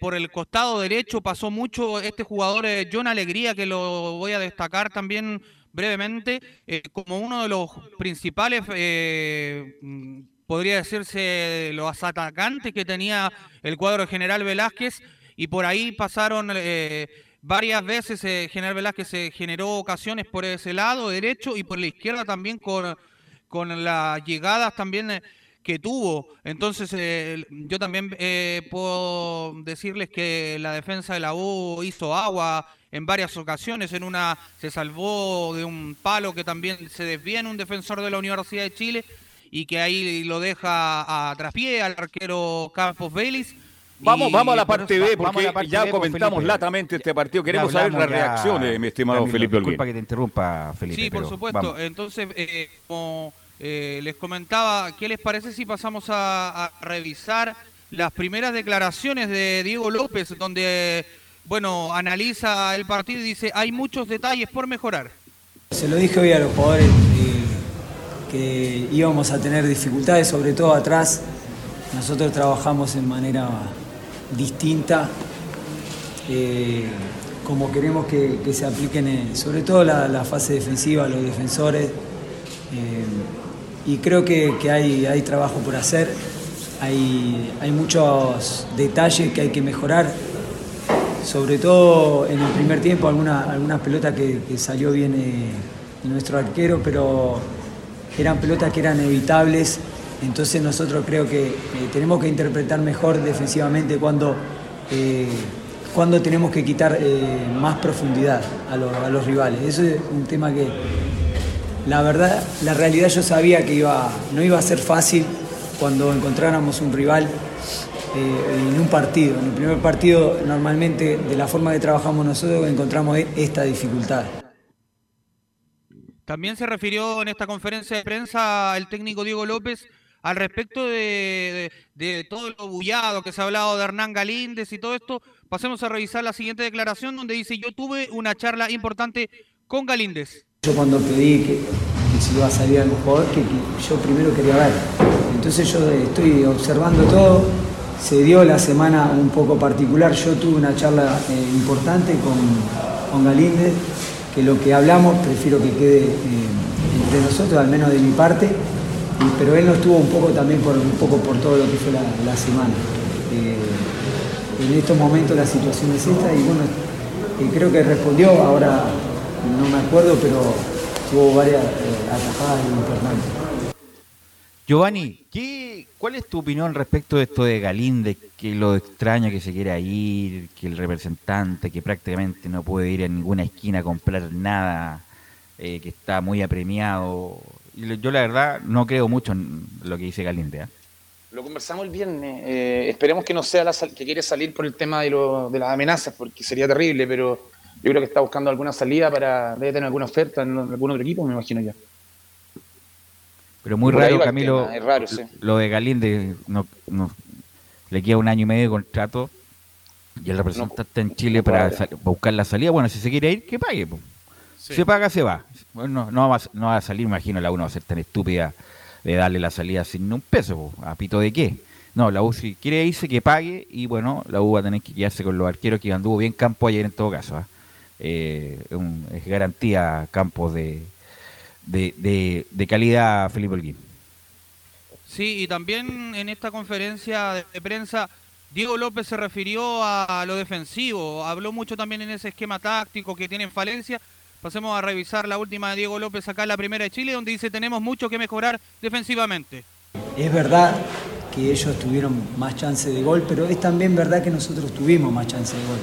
por el costado derecho, pasó mucho este jugador John Alegría que lo voy a destacar también brevemente como uno de los principales podría decirse, los atacantes que tenía el cuadro General Velázquez. Y por ahí pasaron eh, varias veces eh, General Velázquez se generó ocasiones por ese lado derecho y por la izquierda también con, con las llegadas también eh, que tuvo. Entonces yo también puedo decirles que la defensa de la U hizo agua en varias ocasiones. En una se salvó de un palo que también se desvía en un defensor de la Universidad de Chile y que ahí lo deja a traspié al arquero Campos Vélez. Vamos, vamos a la parte B, porque ya comentamos latamente este partido. Queremos saber las reacciones, mi estimado Felipe Olguín. Disculpa que te interrumpa, Felipe. Sí, por supuesto. Entonces, eh, como eh, les comentaba, ¿qué les parece si pasamos a, revisar las primeras declaraciones de Diego López, donde, bueno, analiza el partido y dice, hay muchos detalles por mejorar? Se lo dije hoy a los jugadores que íbamos a tener dificultades, sobre todo atrás. Nosotros trabajamos en manera distinta, eh, como queremos que, se apliquen, sobre todo la, fase defensiva, los defensores. Eh, y creo que, hay, hay, trabajo por hacer, hay, hay, muchos detalles que hay que mejorar, sobre todo en el primer tiempo, algunas alguna pelotas que, salió bien eh, nuestro arquero, pero eran pelotas que eran evitables, entonces nosotros creo que eh, tenemos que interpretar mejor defensivamente cuando, eh, cuando tenemos que quitar eh, más profundidad a, los rivales. Eso es un tema que la verdad, la realidad yo sabía que iba, no iba a ser fácil cuando encontráramos un rival en un partido. En el primer partido, normalmente, de la forma que trabajamos nosotros, encontramos esta dificultad. También se refirió en esta conferencia de prensa el técnico Diego López al respecto de, todo lo bullado que se ha hablado de Hernán Galíndez y todo esto. Pasemos a revisar la siguiente declaración donde dice yo tuve una charla importante con Galíndez. Cuando pedí que, si iba a salir algún jugador, que, yo primero quería ver. Entonces yo estoy observando todo. Se dio la semana un poco particular. Yo tuve una charla eh, importante con, con Galíndez que lo que hablamos prefiero que quede eh, entre nosotros, al menos de mi parte, pero él no estuvo un poco también por, un poco por todo lo que fue la, semana. Eh, en estos momentos la situación es esta y bueno, eh, creo que respondió, ahora no me acuerdo, pero tuvo varias atajadas importantes. Giovanni, ¿cuál es tu opinión respecto de esto de Galinde, que lo extraña que se quiera ir, que el representante, que prácticamente no puede ir a ninguna esquina a comprar nada, eh, que está muy apremiado? Yo la verdad no creo mucho en lo que dice Galinde. ¿eh? Lo conversamos el viernes. Eh, esperemos que no sea la que quiere salir por el tema de, de las amenazas, porque sería terrible, pero yo creo que está buscando alguna salida para debe tener alguna oferta en algún otro equipo, me imagino ya. Pero muy raro, Camilo, lo de Galinde, no, le queda un año y medio de contrato y el representante está en Chile para, buscar la salida. Bueno, si se quiere ir, que pague. Si se paga, se va. Bueno, no, va, no va a salir, imagino, la U no va a ser tan estúpida de darle la salida sin un peso. ¿A pito de qué? No, la U si quiere irse, que pague y bueno, la U va a tener que quedarse con los arqueros que anduvo bien campo ayer en todo caso. ¿ah? Eh, es garantía Campos de, de, de, calidad Felipe Holguín. Sí, y también en esta conferencia de prensa, Diego López se refirió a lo defensivo, habló mucho también en ese esquema táctico que tiene falencia. Pasemos a revisar la última de Diego López acá en la primera de Chile, donde dice tenemos mucho que mejorar defensivamente. Es verdad que ellos tuvieron más chance de gol, pero es también verdad que nosotros tuvimos más chance de gol.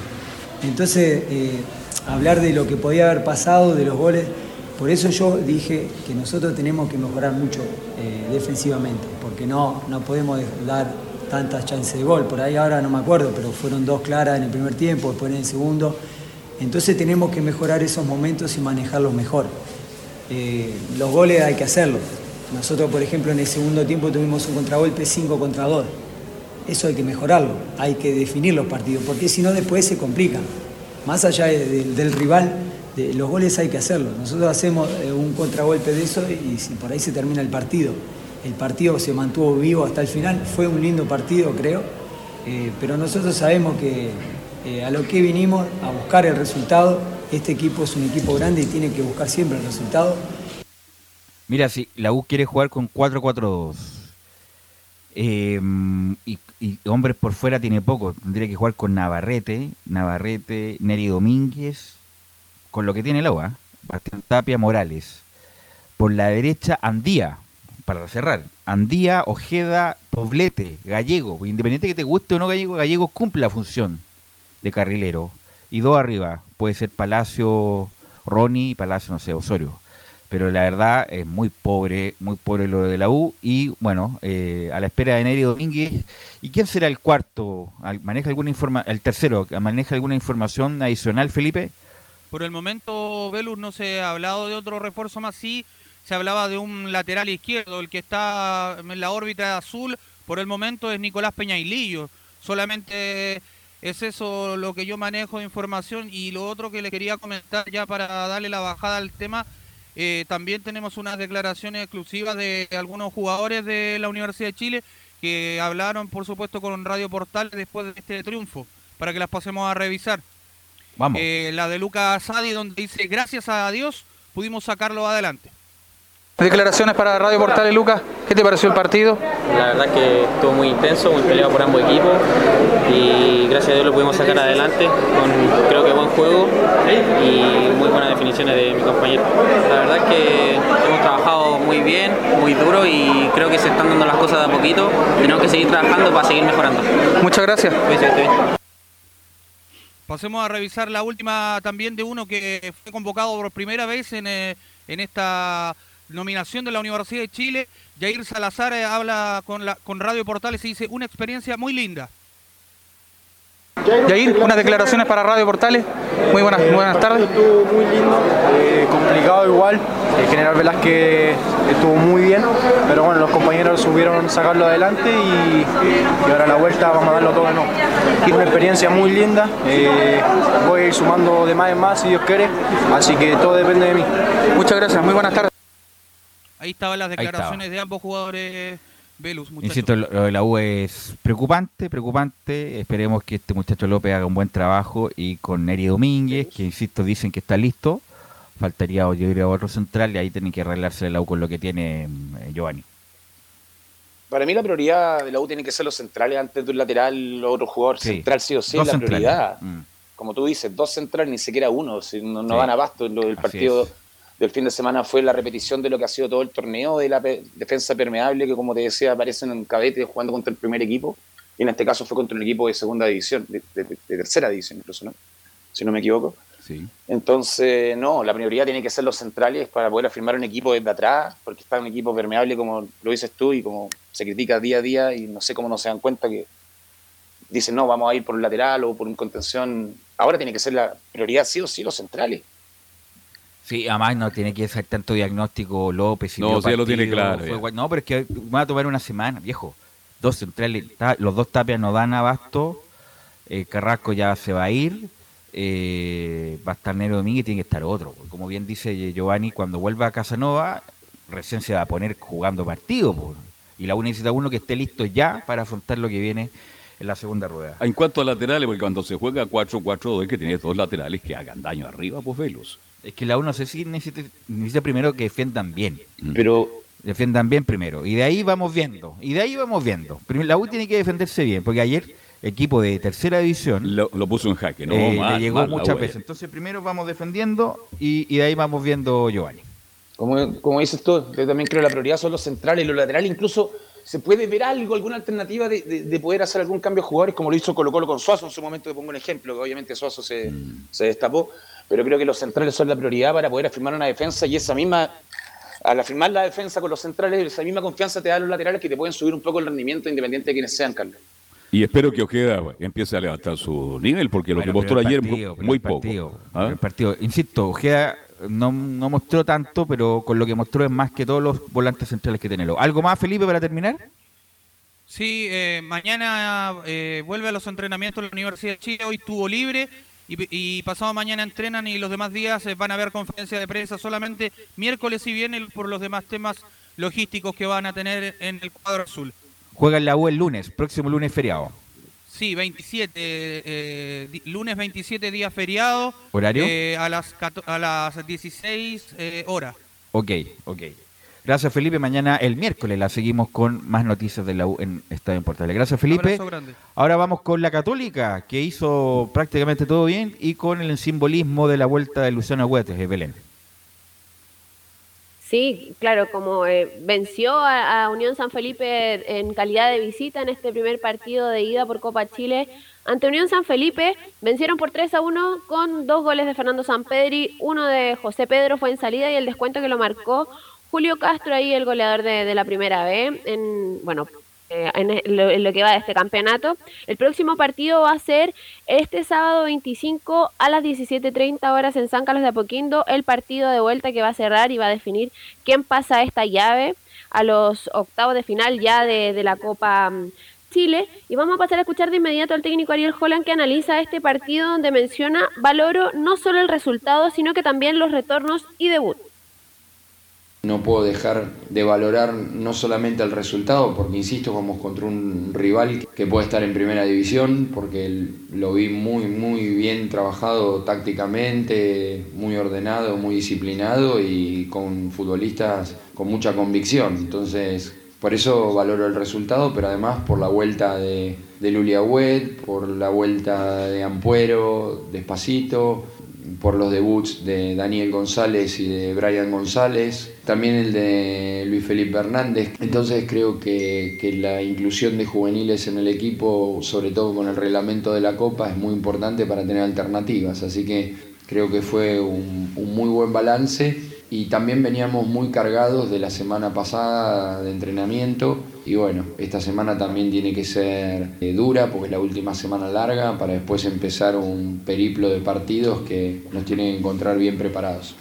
Entonces, eh, hablar de lo que podía haber pasado, de los goles, por eso yo dije que nosotros tenemos que mejorar mucho eh, defensivamente, porque no, no podemos dar tantas chances de gol. Por ahí ahora no me acuerdo, pero fueron dos claras en el primer tiempo, después en el segundo. Entonces tenemos que mejorar esos momentos y manejarlos mejor. Eh, los goles hay que hacerlos. Nosotros, por ejemplo, en el segundo tiempo tuvimos un contragolpe 5 contra 2. Eso hay que mejorarlo, hay que definir los partidos, porque si no después se complican. Más allá del rival, los goles hay que hacerlo. Nosotros hacemos eh, un contragolpe de eso y por ahí se termina el partido. El partido se mantuvo vivo hasta el final, fue un lindo partido creo, eh, pero nosotros sabemos que eh, a lo que vinimos, a buscar el resultado, este equipo es un equipo grande y tiene que buscar siempre el resultado. Mira, si la U quiere jugar con 4-4-2 y, y, hombres por fuera tiene poco, tendría que jugar con Navarrete, Navarrete, Neri Domínguez, con lo que tiene el agua, Bastián Tapia Morales. Por la derecha, Andía, para cerrar. Andía, Ojeda, Poblete, Gallego. Independiente que te guste o no Gallego, Gallego cumple la función de carrilero. Y dos arriba, puede ser Palacio, Ronnie y Palacio, no sé, Osorio. Pero la verdad es muy pobre, muy pobre lo de la U. Y bueno, eh, a la espera de Neri Domínguez. ¿Y quién será el cuarto? ¿Maneja alguna informa el tercero? ¿Maneja alguna información adicional, Felipe? Por el momento, Velus, no se ha hablado de otro refuerzo más, sí se hablaba de un lateral izquierdo, el que está en la órbita azul, por el momento es Nicolás Peñailillo. Solamente es eso lo que yo manejo de información y lo otro que le quería comentar ya para darle la bajada al tema, eh, también tenemos unas declaraciones exclusivas de algunos jugadores de la Universidad de Chile que hablaron, por supuesto, con Radio Portal después de este triunfo, para que las pasemos a revisar. Vamos. Eh, la de Lucas Sadi, donde dice, gracias a Dios pudimos sacarlo adelante. Declaraciones para Radio Portales, Lucas. ¿Qué te pareció el partido? La verdad que estuvo muy intenso, muy peleado por ambos equipos y gracias a Dios lo pudimos sacar adelante con creo que buen juego y muy buenas definiciones de mi compañero. La verdad es que hemos trabajado muy bien, muy duro y creo que se están dando las cosas de a poquito. Tenemos que seguir trabajando para seguir mejorando. Muchas gracias. Pasemos a revisar la última también de uno que fue convocado por primera vez en, eh, en esta nominación de la Universidad de Chile. Jair Salazar eh, habla con, la, con Radio Portales y dice una experiencia muy linda. Yair, unas declaraciones para Radio Portales. Muy buenas, buenas tardes. Estuvo muy lindo, eh, complicado igual. El general Velázquez estuvo muy bien, pero bueno, los compañeros subieron sacarlo adelante y, ahora a la vuelta vamos a darlo todo de nuevo. Es una experiencia muy linda, eh, voy a ir sumando de más en más si Dios quiere, así que todo depende de mí. Muchas gracias, muy buenas tardes. Ahí estaban las declaraciones de ambos jugadores. Velus, Insisto, lo de la U es preocupante, preocupante. Esperemos que este muchacho López haga un buen trabajo y con Neri Domínguez, que insisto, dicen que está listo. Faltaría, yo diría, otro central y ahí tienen que arreglarse la U con lo que tiene eh, Giovanni. Para mí la prioridad de la U tiene que ser los centrales antes de un lateral o otro jugador central, sí o sí, la prioridad. Mm. Como tú dices, dos centrales, ni siquiera uno, si no, van a basto en lo del partido del fin de semana fue la repetición de lo que ha sido todo el torneo de la defensa permeable, que como te decía, aparecen en cabete jugando contra el primer equipo, y en este caso fue contra un equipo de segunda división, de, tercera división incluso, ¿no? si no me equivoco. Sí. Entonces, no, la prioridad tiene que ser los centrales para poder afirmar un equipo desde atrás, porque está un equipo permeable como lo dices tú y como se critica día a día y no sé cómo no se dan cuenta que dicen, no, vamos a ir por un lateral o por un contención. Ahora tiene que ser la prioridad sí o sí los centrales. Sí, además no tiene que ser tanto diagnóstico López y No, sí, lo tiene claro. no, pero es que va a tomar una semana, viejo. Dos centrales, los dos tapias no dan abasto. Eh, Carrasco ya se va a ir. Eh, va a estar Nero Domínguez y tiene que estar otro. Como bien dice Giovanni, cuando vuelva a Casanova, recién se va a poner jugando partido. Y la U necesita uno que esté listo ya para afrontar lo que viene en la segunda rueda. En cuanto a laterales, porque cuando se juega 4-4-2 es que tiene dos laterales que hagan daño arriba, pues Velus. Es que la U no sé si necesita, necesita primero que defiendan bien. Mm. Pero defiendan bien primero. Y de ahí vamos viendo. Y de ahí vamos viendo. La U tiene que defenderse bien, porque ayer equipo de tercera división lo, puso en jaque, ¿no? Eh, le llegó muchas veces. Entonces primero vamos defendiendo y, y, de ahí vamos viendo Giovanni. Como, como dices tú, yo también creo que la prioridad son los centrales y los laterales. Incluso se puede ver algo, alguna alternativa de, de, poder hacer algún cambio de jugadores, como lo hizo Colo Colo con Suazo en su momento, te pongo un ejemplo, que obviamente Suazo se, mm. se destapó pero creo que los centrales son la prioridad para poder afirmar una defensa y esa misma, al afirmar la defensa con los centrales, esa misma confianza te da a los laterales que te pueden subir un poco el rendimiento independiente de quienes sean, Carlos. Y espero que Ojeda empiece a levantar su nivel, porque lo que mostró ayer muy poco. Partido, ¿ah? el partido, insisto, Ojeda no, no, mostró tanto, pero con lo que mostró es más que todos los volantes centrales que tenemos. ¿Algo más, Felipe, para terminar? Sí, eh, mañana eh, vuelve a los entrenamientos de la Universidad de Chile, hoy estuvo libre y, pasado mañana entrenan y los demás días eh, van a haber conferencia de prensa solamente miércoles y viernes por los demás temas logísticos que van a tener en el cuadro azul. Juega la U el lunes, próximo lunes feriado. Sí, 27, eh, lunes 27 día feriado. ¿Horario? Eh, a, las, a las 16 horas. Ok, ok. Gracias, Felipe. Mañana, el miércoles, la seguimos con más noticias de la U en Estadio Portales. Gracias, Felipe. Ahora vamos con la Católica, que hizo prácticamente todo bien, y con el simbolismo de la vuelta de Luciano Huetes, de Belén. Sí, claro, como eh, venció a, Unión San Felipe en calidad de visita en este primer partido de ida por Copa Chile ante Unión San Felipe, vencieron por 3 a 1 con dos goles de Fernando Sampedri, uno de José Pedro fue en salida y el descuento que lo marcó Julio Castro ahí, el goleador de, la primera B, en, bueno, eh, en, lo, que va de este campeonato. El próximo partido va a ser este sábado 25 a las 17.30 horas en San Carlos de Apoquindo, el partido de vuelta que va a cerrar y va a definir quién pasa esta llave a los octavos de final ya de, de la Copa mm, Chile. Y vamos a pasar a escuchar de inmediato al técnico Ariel Holland que analiza este partido donde menciona, valoro no solo el resultado, sino que también los retornos y debut. No puedo dejar de valorar no solamente el resultado, porque insisto, vamos contra un rival que puede estar en primera división, porque lo vi muy, muy bien trabajado tácticamente, muy ordenado, muy disciplinado y con futbolistas con mucha convicción. Entonces, por eso valoro el resultado, pero además por la vuelta de, de Lulia por la vuelta de Ampuero, despacito, por los debuts de Daniel González y de Brian González, también el de Luis Felipe Hernández. Entonces creo que, la inclusión de juveniles en el equipo, sobre todo con el reglamento de la Copa, es muy importante para tener alternativas. Así que creo que fue un, muy buen balance y también veníamos muy cargados de la semana pasada de entrenamiento y bueno, esta semana también tiene que ser eh, dura porque es la última semana larga para después empezar un periplo de partidos que nos tienen que encontrar bien preparados.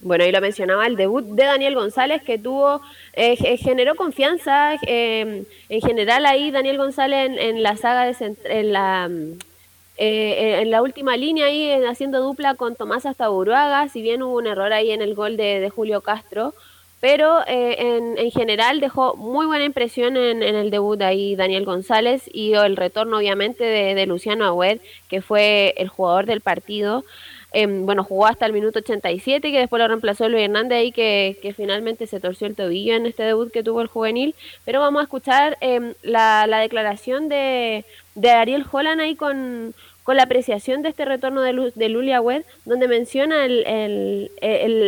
Bueno, ahí lo mencionaba, el debut de Daniel González que tuvo, eh, generó confianza, eh, en general ahí Daniel González en, la saga de en la eh, en la última línea ahí haciendo dupla con Tomás Astaburuaga, si bien hubo un error ahí en el gol de, Julio Castro, pero en, en, general dejó muy buena impresión en, el debut ahí Daniel González y el retorno obviamente de, de Luciano Agüed, que fue el jugador del partido. Em, bueno, jugó hasta el minuto 87, que después lo reemplazó Luis Hernández ahí, que, finalmente se torció el tobillo en este debut que tuvo el juvenil. Pero vamos a escuchar em, la, declaración de, de Ariel Holland ahí con, con la apreciación de este retorno de, de Luli Agüed, donde menciona el,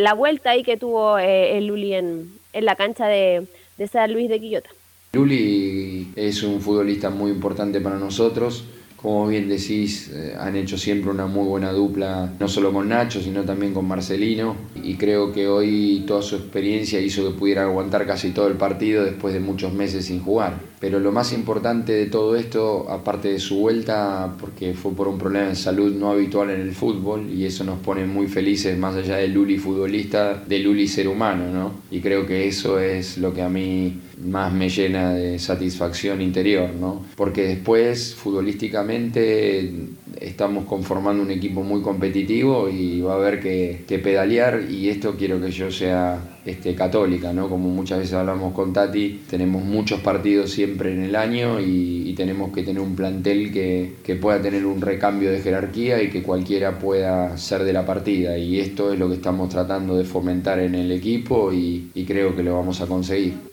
la vuelta ahí que tuvo eh, el Luli en, en la cancha de, de San Luis de Quillota. Luli es un futbolista muy importante para nosotros como bien decís, eh, han hecho siempre una muy buena dupla, no solo con Nacho, sino también con Marcelino. Y creo que hoy toda su experiencia hizo que pudiera aguantar casi todo el partido después de muchos meses sin jugar. Pero lo más importante de todo esto, aparte de su vuelta, porque fue por un problema de salud no habitual en el fútbol, y eso nos pone muy felices más allá de Luli futbolista, de Luli ser humano, ¿no? Y creo que eso es lo que a mí más me llena de satisfacción interior, ¿no? Porque después, futbolísticamente, estamos conformando un equipo muy competitivo y va a haber que, pedalear y esto quiero que yo sea este, católica, ¿no? Como muchas veces hablamos con Tati, tenemos muchos partidos siempre en el año y, tenemos que tener un plantel que, pueda tener un recambio de jerarquía y que cualquiera pueda ser de la partida y esto es lo que estamos tratando de fomentar en el equipo y creo que lo vamos a conseguir.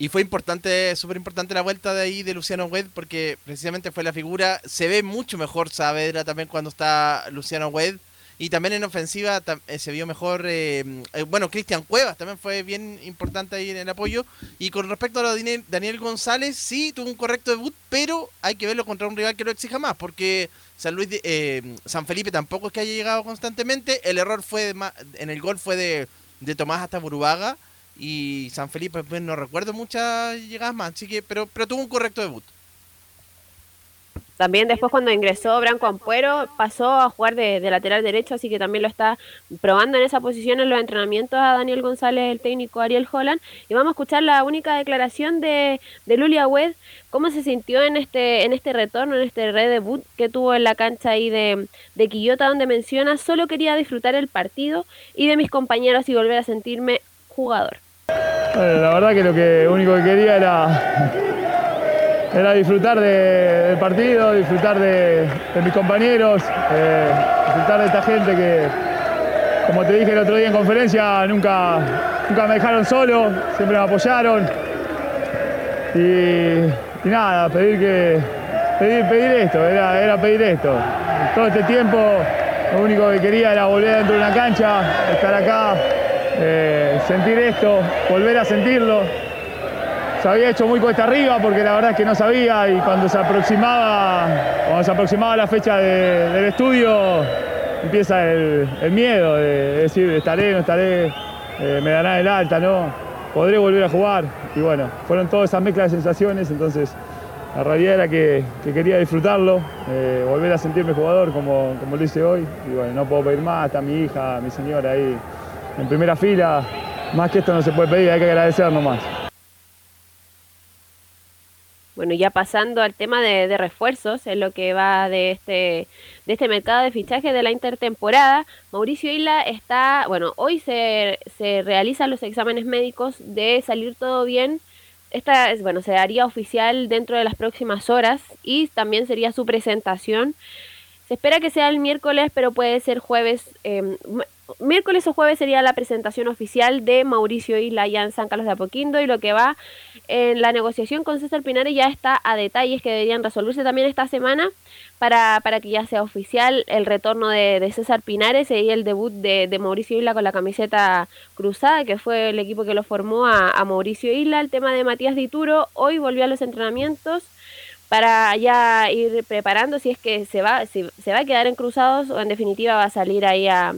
Y fue importante, súper importante la vuelta de ahí de Luciano Wed porque precisamente fue la figura. Se ve mucho mejor Saavedra también cuando está Luciano Wed. Y también en ofensiva eh, se vio mejor, eh, eh, bueno, Cristian Cuevas también fue bien importante ahí en el apoyo. Y con respecto a lo de Daniel González, sí, tuvo un correcto debut, pero hay que verlo contra un rival que lo exija más, porque San Luis, San Felipe tampoco es que haya llegado constantemente. El error fue en el gol fue de, de Tomás hasta Burubaga y San Felipe, pues no recuerdo muchas llegadas más, así que, pero, pero tuvo un correcto debut. También después cuando ingresó Branco Ampuero pasó a jugar de, lateral derecho, así que también lo está probando en esa posición en los entrenamientos a Daniel González, el técnico Ariel Holland. Y vamos a escuchar la única declaración de, de Lulia Wed, cómo se sintió en este, en este retorno, en este redebut que tuvo en la cancha ahí de, de Quillota, donde menciona, solo quería disfrutar el partido y de mis compañeros y volver a sentirme jugador. La verdad que lo que único que quería era, era disfrutar del partido, disfrutar de, mis compañeros, eh, disfrutar de esta gente que, como te dije el otro día en conferencia, nunca, nunca me dejaron solo, siempre me apoyaron. Y, nada, pedir que pedir, pedir esto, era, era pedir esto. Todo este tiempo lo único que quería era volver dentro de una cancha, estar acá, eh, sentir esto, volver a sentirlo. Se había hecho muy cuesta arriba porque la verdad es que no sabía y cuando se aproximaba, cuando se aproximaba la fecha del estudio empieza el, miedo de decir estaré, no estaré, eh, me dará el alta, no, podré volver a jugar. Y bueno, fueron todas esas mezclas de sensaciones, entonces la realidad era que, quería disfrutarlo, eh, volver a sentirme jugador como, como lo hice hoy. Y bueno, no puedo pedir más, está mi hija, mi señora ahí en primera fila. Más que esto no se puede pedir, hay que agradecer nomás. Bueno, ya pasando al tema de, refuerzos, en lo que va de este, de este mercado de fichajes de la intertemporada, Mauricio Isla está, bueno, hoy se, se realizan los exámenes médicos de salir todo bien. Esta, bueno, se daría oficial dentro de las próximas horas y también sería su presentación. Se espera que sea el miércoles, pero puede ser jueves, eh, miércoles o jueves sería la presentación oficial de Mauricio Isla ya en San Carlos de Apoquindo y lo que va en la negociación con César Pinares ya está a detalles que deberían resolverse también esta semana para, para que ya sea oficial el retorno de, César Pinares y el debut de, Mauricio Isla con la camiseta cruzada, que fue el equipo que lo formó a, Mauricio Isla. El tema de Matías Dituro hoy volvió a los entrenamientos para ya ir preparando si es que se va, si se va a quedar en cruzados o en definitiva va a salir ahí a,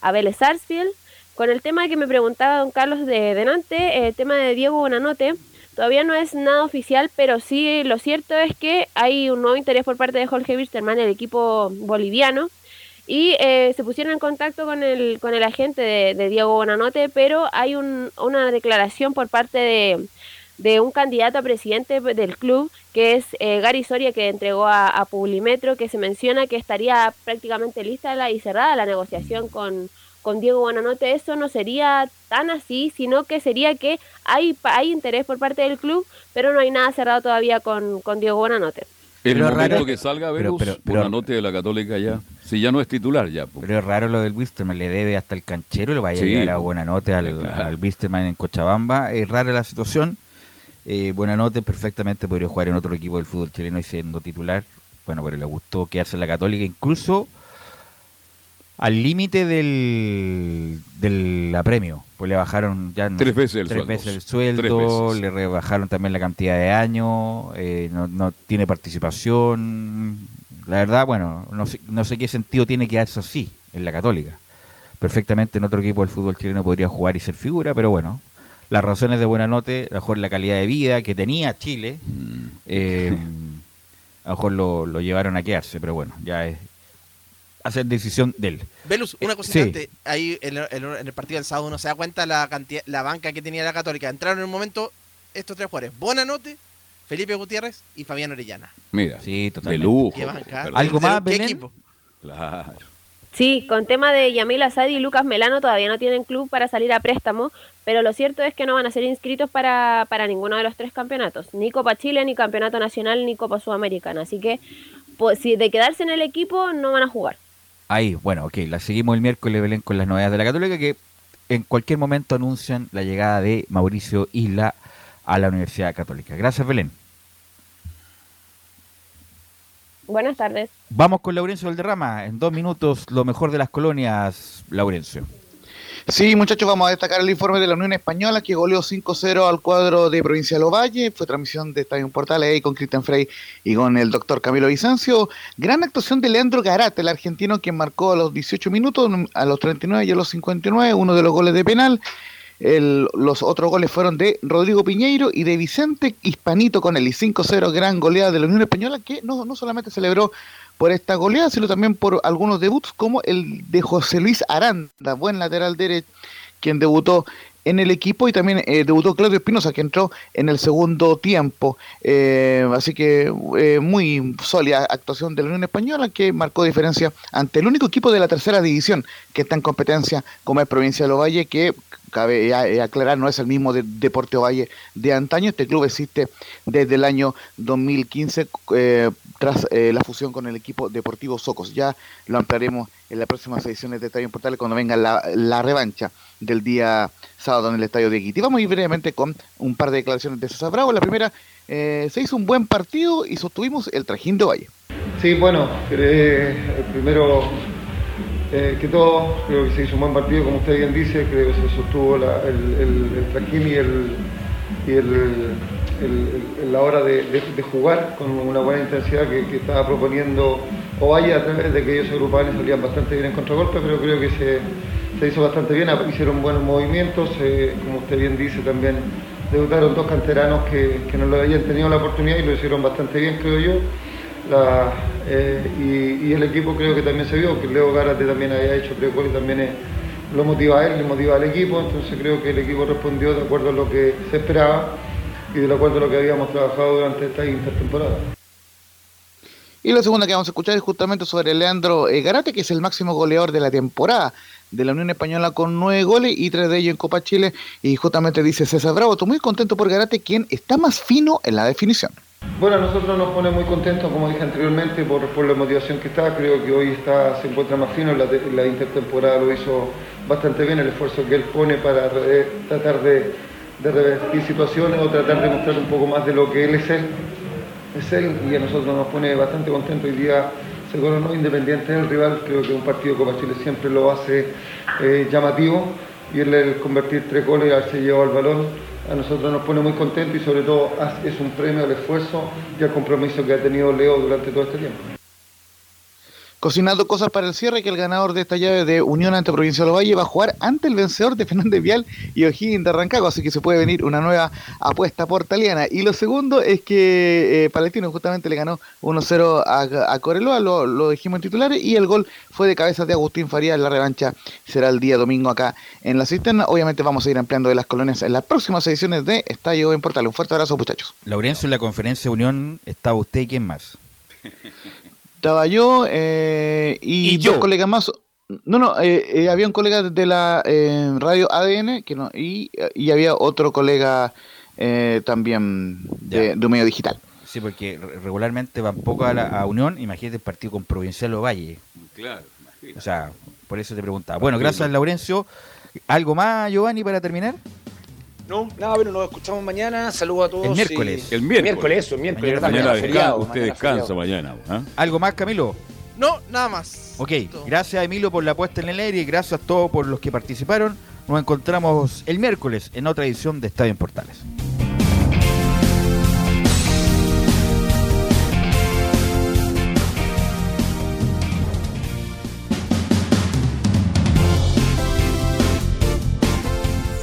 a Vélez Sarsfield. Con el tema que me preguntaba don Carlos de delante, el tema de Diego Bonanote, todavía no es nada oficial, pero sí lo cierto es que hay un nuevo interés por parte de Jorge Wisterman, el equipo boliviano, y eh, se pusieron en contacto con el, con el agente de, Diego Bonanote, pero hay una declaración por parte de, de, un candidato a presidente del club, que es eh, Gary Soria, que entregó a, a, Publimetro, que se menciona que estaría prácticamente lista la, y cerrada la negociación con, con Diego Bonanote. Eso no sería tan así, sino que sería que hay, hay interés por parte del club, pero no hay nada cerrado todavía con, con Diego Bonanote. El pero momento que salga pero, pero, Bonanote de la Católica ya, si ya no es titular ya. Pero es raro lo del Wisterman, le debe hasta el canchero, le vaya a llegar a Buenanote al, al Wisterman en Cochabamba. Es rara la situación. Eh, Buenanote perfectamente podría jugar en otro equipo del fútbol chileno y siendo titular. Bueno, pero le gustó quedarse en la Católica, incluso al límite del, del apremio. Pues le bajaron ya tres veces el tres Veces el sueldo le rebajaron también la cantidad de años, eh, no, no, tiene participación. La verdad, bueno, no sé, no sé qué sentido tiene que eso así en la Católica. Perfectamente en otro equipo del fútbol chileno podría jugar y ser figura, pero bueno, las razones de buena note, a lo mejor la calidad de vida que tenía Chile, mm. eh, a lo mejor lo, lo llevaron a quedarse, pero bueno, ya es, hacer decisión de él. Velus, una eh, cosa ahí en, el partido del sábado uno se da cuenta la cantidad, la banca que tenía la Católica. Entraron en un momento estos tres jugadores, Bonanote, Felipe Gutiérrez y Fabián Orellana. Mira, sí, totalmente. de lujo. ¿Algo más, ¿Qué equipo? Claro. Sí, con tema de Yamil Asadi y Lucas Melano todavía no tienen club para salir a préstamo, pero lo cierto es que no van a ser inscritos para, para ninguno de los tres campeonatos, ni Copa Chile, ni Campeonato Nacional, ni Copa Sudamericana. Así que pues, si de quedarse en el equipo no van a jugar. Ahí, bueno, ok, la seguimos el miércoles, Belén, con las novedades de la Católica, que en cualquier momento anuncian la llegada de Mauricio Isla a la Universidad Católica. Gracias, Belén. Buenas tardes. Vamos con Laurencio Valderrama. En dos minutos, lo mejor de las colonias, Laurencio. Sí, muchachos, vamos a destacar el informe de la Unión Española que goleó 5-0 al cuadro de Provincia de Ovalle. Fue transmisión de Estadio Portal ahí con Cristian Frey y con el doctor Camilo Vicencio. Gran actuación de Leandro Garate, el argentino que marcó a los 18 minutos, a los 39 y a los 59, uno de los goles de penal. Los otros goles fueron de Rodrigo Piñeiro y de Vicente Hispanito con. Y 5-0, gran goleada de la Unión Española que no, no solamente celebró por esta goleada, sino también por algunos debuts como el de José Luis Aranda, buen lateral derecho, quien debutó en el equipo y también eh, debutó Claudio Espinosa que entró en el segundo tiempo. Eh, así que eh, muy sólida actuación de la Unión Española que marcó diferencia ante el único equipo de la tercera división que está en competencia como es Provincia de Valle que cabe aclarar, no es el mismo de Deporte Valle de antaño. Este club existe desde el año 2015 eh, tras eh, la fusión con el equipo Deportivo Socos. Ya lo ampliaremos en las próximas ediciones de Estadio Portales cuando venga la, revancha del día sábado en el Estadio de Guiti. Vamos a ir brevemente con un par de declaraciones de César Bravo. La primera, eh, se hizo un buen partido y sostuvimos el trajín de Valle. Sí, bueno, primero eh, que todo, creo que se hizo un buen partido, como usted bien dice, creo que se sostuvo el, el, y, el, y la hora de, jugar con una buena intensidad que, estaba proponiendo Ovalle a través de que ellos agrupaban y salían bastante bien en contragolpe, pero creo que se, hizo bastante bien, hicieron buenos movimientos, eh, como usted bien dice también debutaron dos canteranos que, que no lo habían tenido la oportunidad y lo hicieron bastante bien, creo yo. Eh, y, el equipo creo que también se vio, que Leo Gárate también había hecho creo y también lo motiva a él, le motiva al equipo, entonces creo que el equipo respondió de acuerdo a lo que se esperaba y de acuerdo a lo que habíamos trabajado durante esta intertemporada. Y la segunda que vamos a escuchar es justamente sobre Leandro eh, Garate, que es el máximo goleador de la temporada de la Unión Española con nueve goles y tres de ellos en Copa Chile. Y justamente dice César Bravo, estoy muy contento por Garate, quien está más fino en la definición. Bueno, a nosotros nos pone muy contentos, como dije anteriormente, por, la motivación que está. Creo que hoy está, se encuentra más fino, la, la intertemporada lo hizo bastante bien, el esfuerzo que él pone para tratar de, revertir situaciones o tratar de mostrar un poco más de lo que él es él. Es él y a nosotros nos pone bastante contentos. Hoy día se coronó independiente del rival, creo que un partido como Chile siempre lo hace eh, llamativo y él el convertir tres goles y haberse llevado el balón a nosotros nos pone muy contentos y sobre todo es un premio al esfuerzo y al compromiso que ha tenido Leo durante todo este tiempo. Cocinando cosas para el cierre, que el ganador de esta llave de Unión ante Provincial Valle va a jugar ante el vencedor de Fernández Vial y O'Higgins de Rancagua, así que se puede venir una nueva apuesta portaliana. Y lo segundo es que eh, Palestino justamente le ganó 1-0 a, a, Coreloa, lo, lo, dijimos en titulares, y el gol fue de cabeza de Agustín Farías. La revancha será el día domingo acá en la cisterna. Obviamente vamos a ir ampliando de las colonias en las próximas ediciones de Estadio en Portal. Un fuerte abrazo, muchachos. Laurencio, en la conferencia de Unión estaba usted y quién más. Estaba yo eh, y, dos colegas más. No, no, eh, eh, había un colega de la radio ADN que no, y, y había otro colega también de, de, un medio digital. Sí, porque regularmente van poco a, la, a Unión, imagínate el partido con Provincial o Valle. Claro, imagínate. O sea, por eso te preguntaba. Bueno, gracias Laurencio. ¿Algo más, Giovanni, para terminar? No, nada, bueno, nos escuchamos mañana. Saludos a todos. El miércoles. El miércoles. miércoles, eso, el miércoles. Mañana, mañana feriado, usted descansa mañana. ¿eh? ¿Algo más, Camilo? No, nada más. Ok, gracias Emilio por la puesta en el aire y gracias a todos por los que participaron. Nos encontramos el miércoles en otra edición de Estadio en Portales.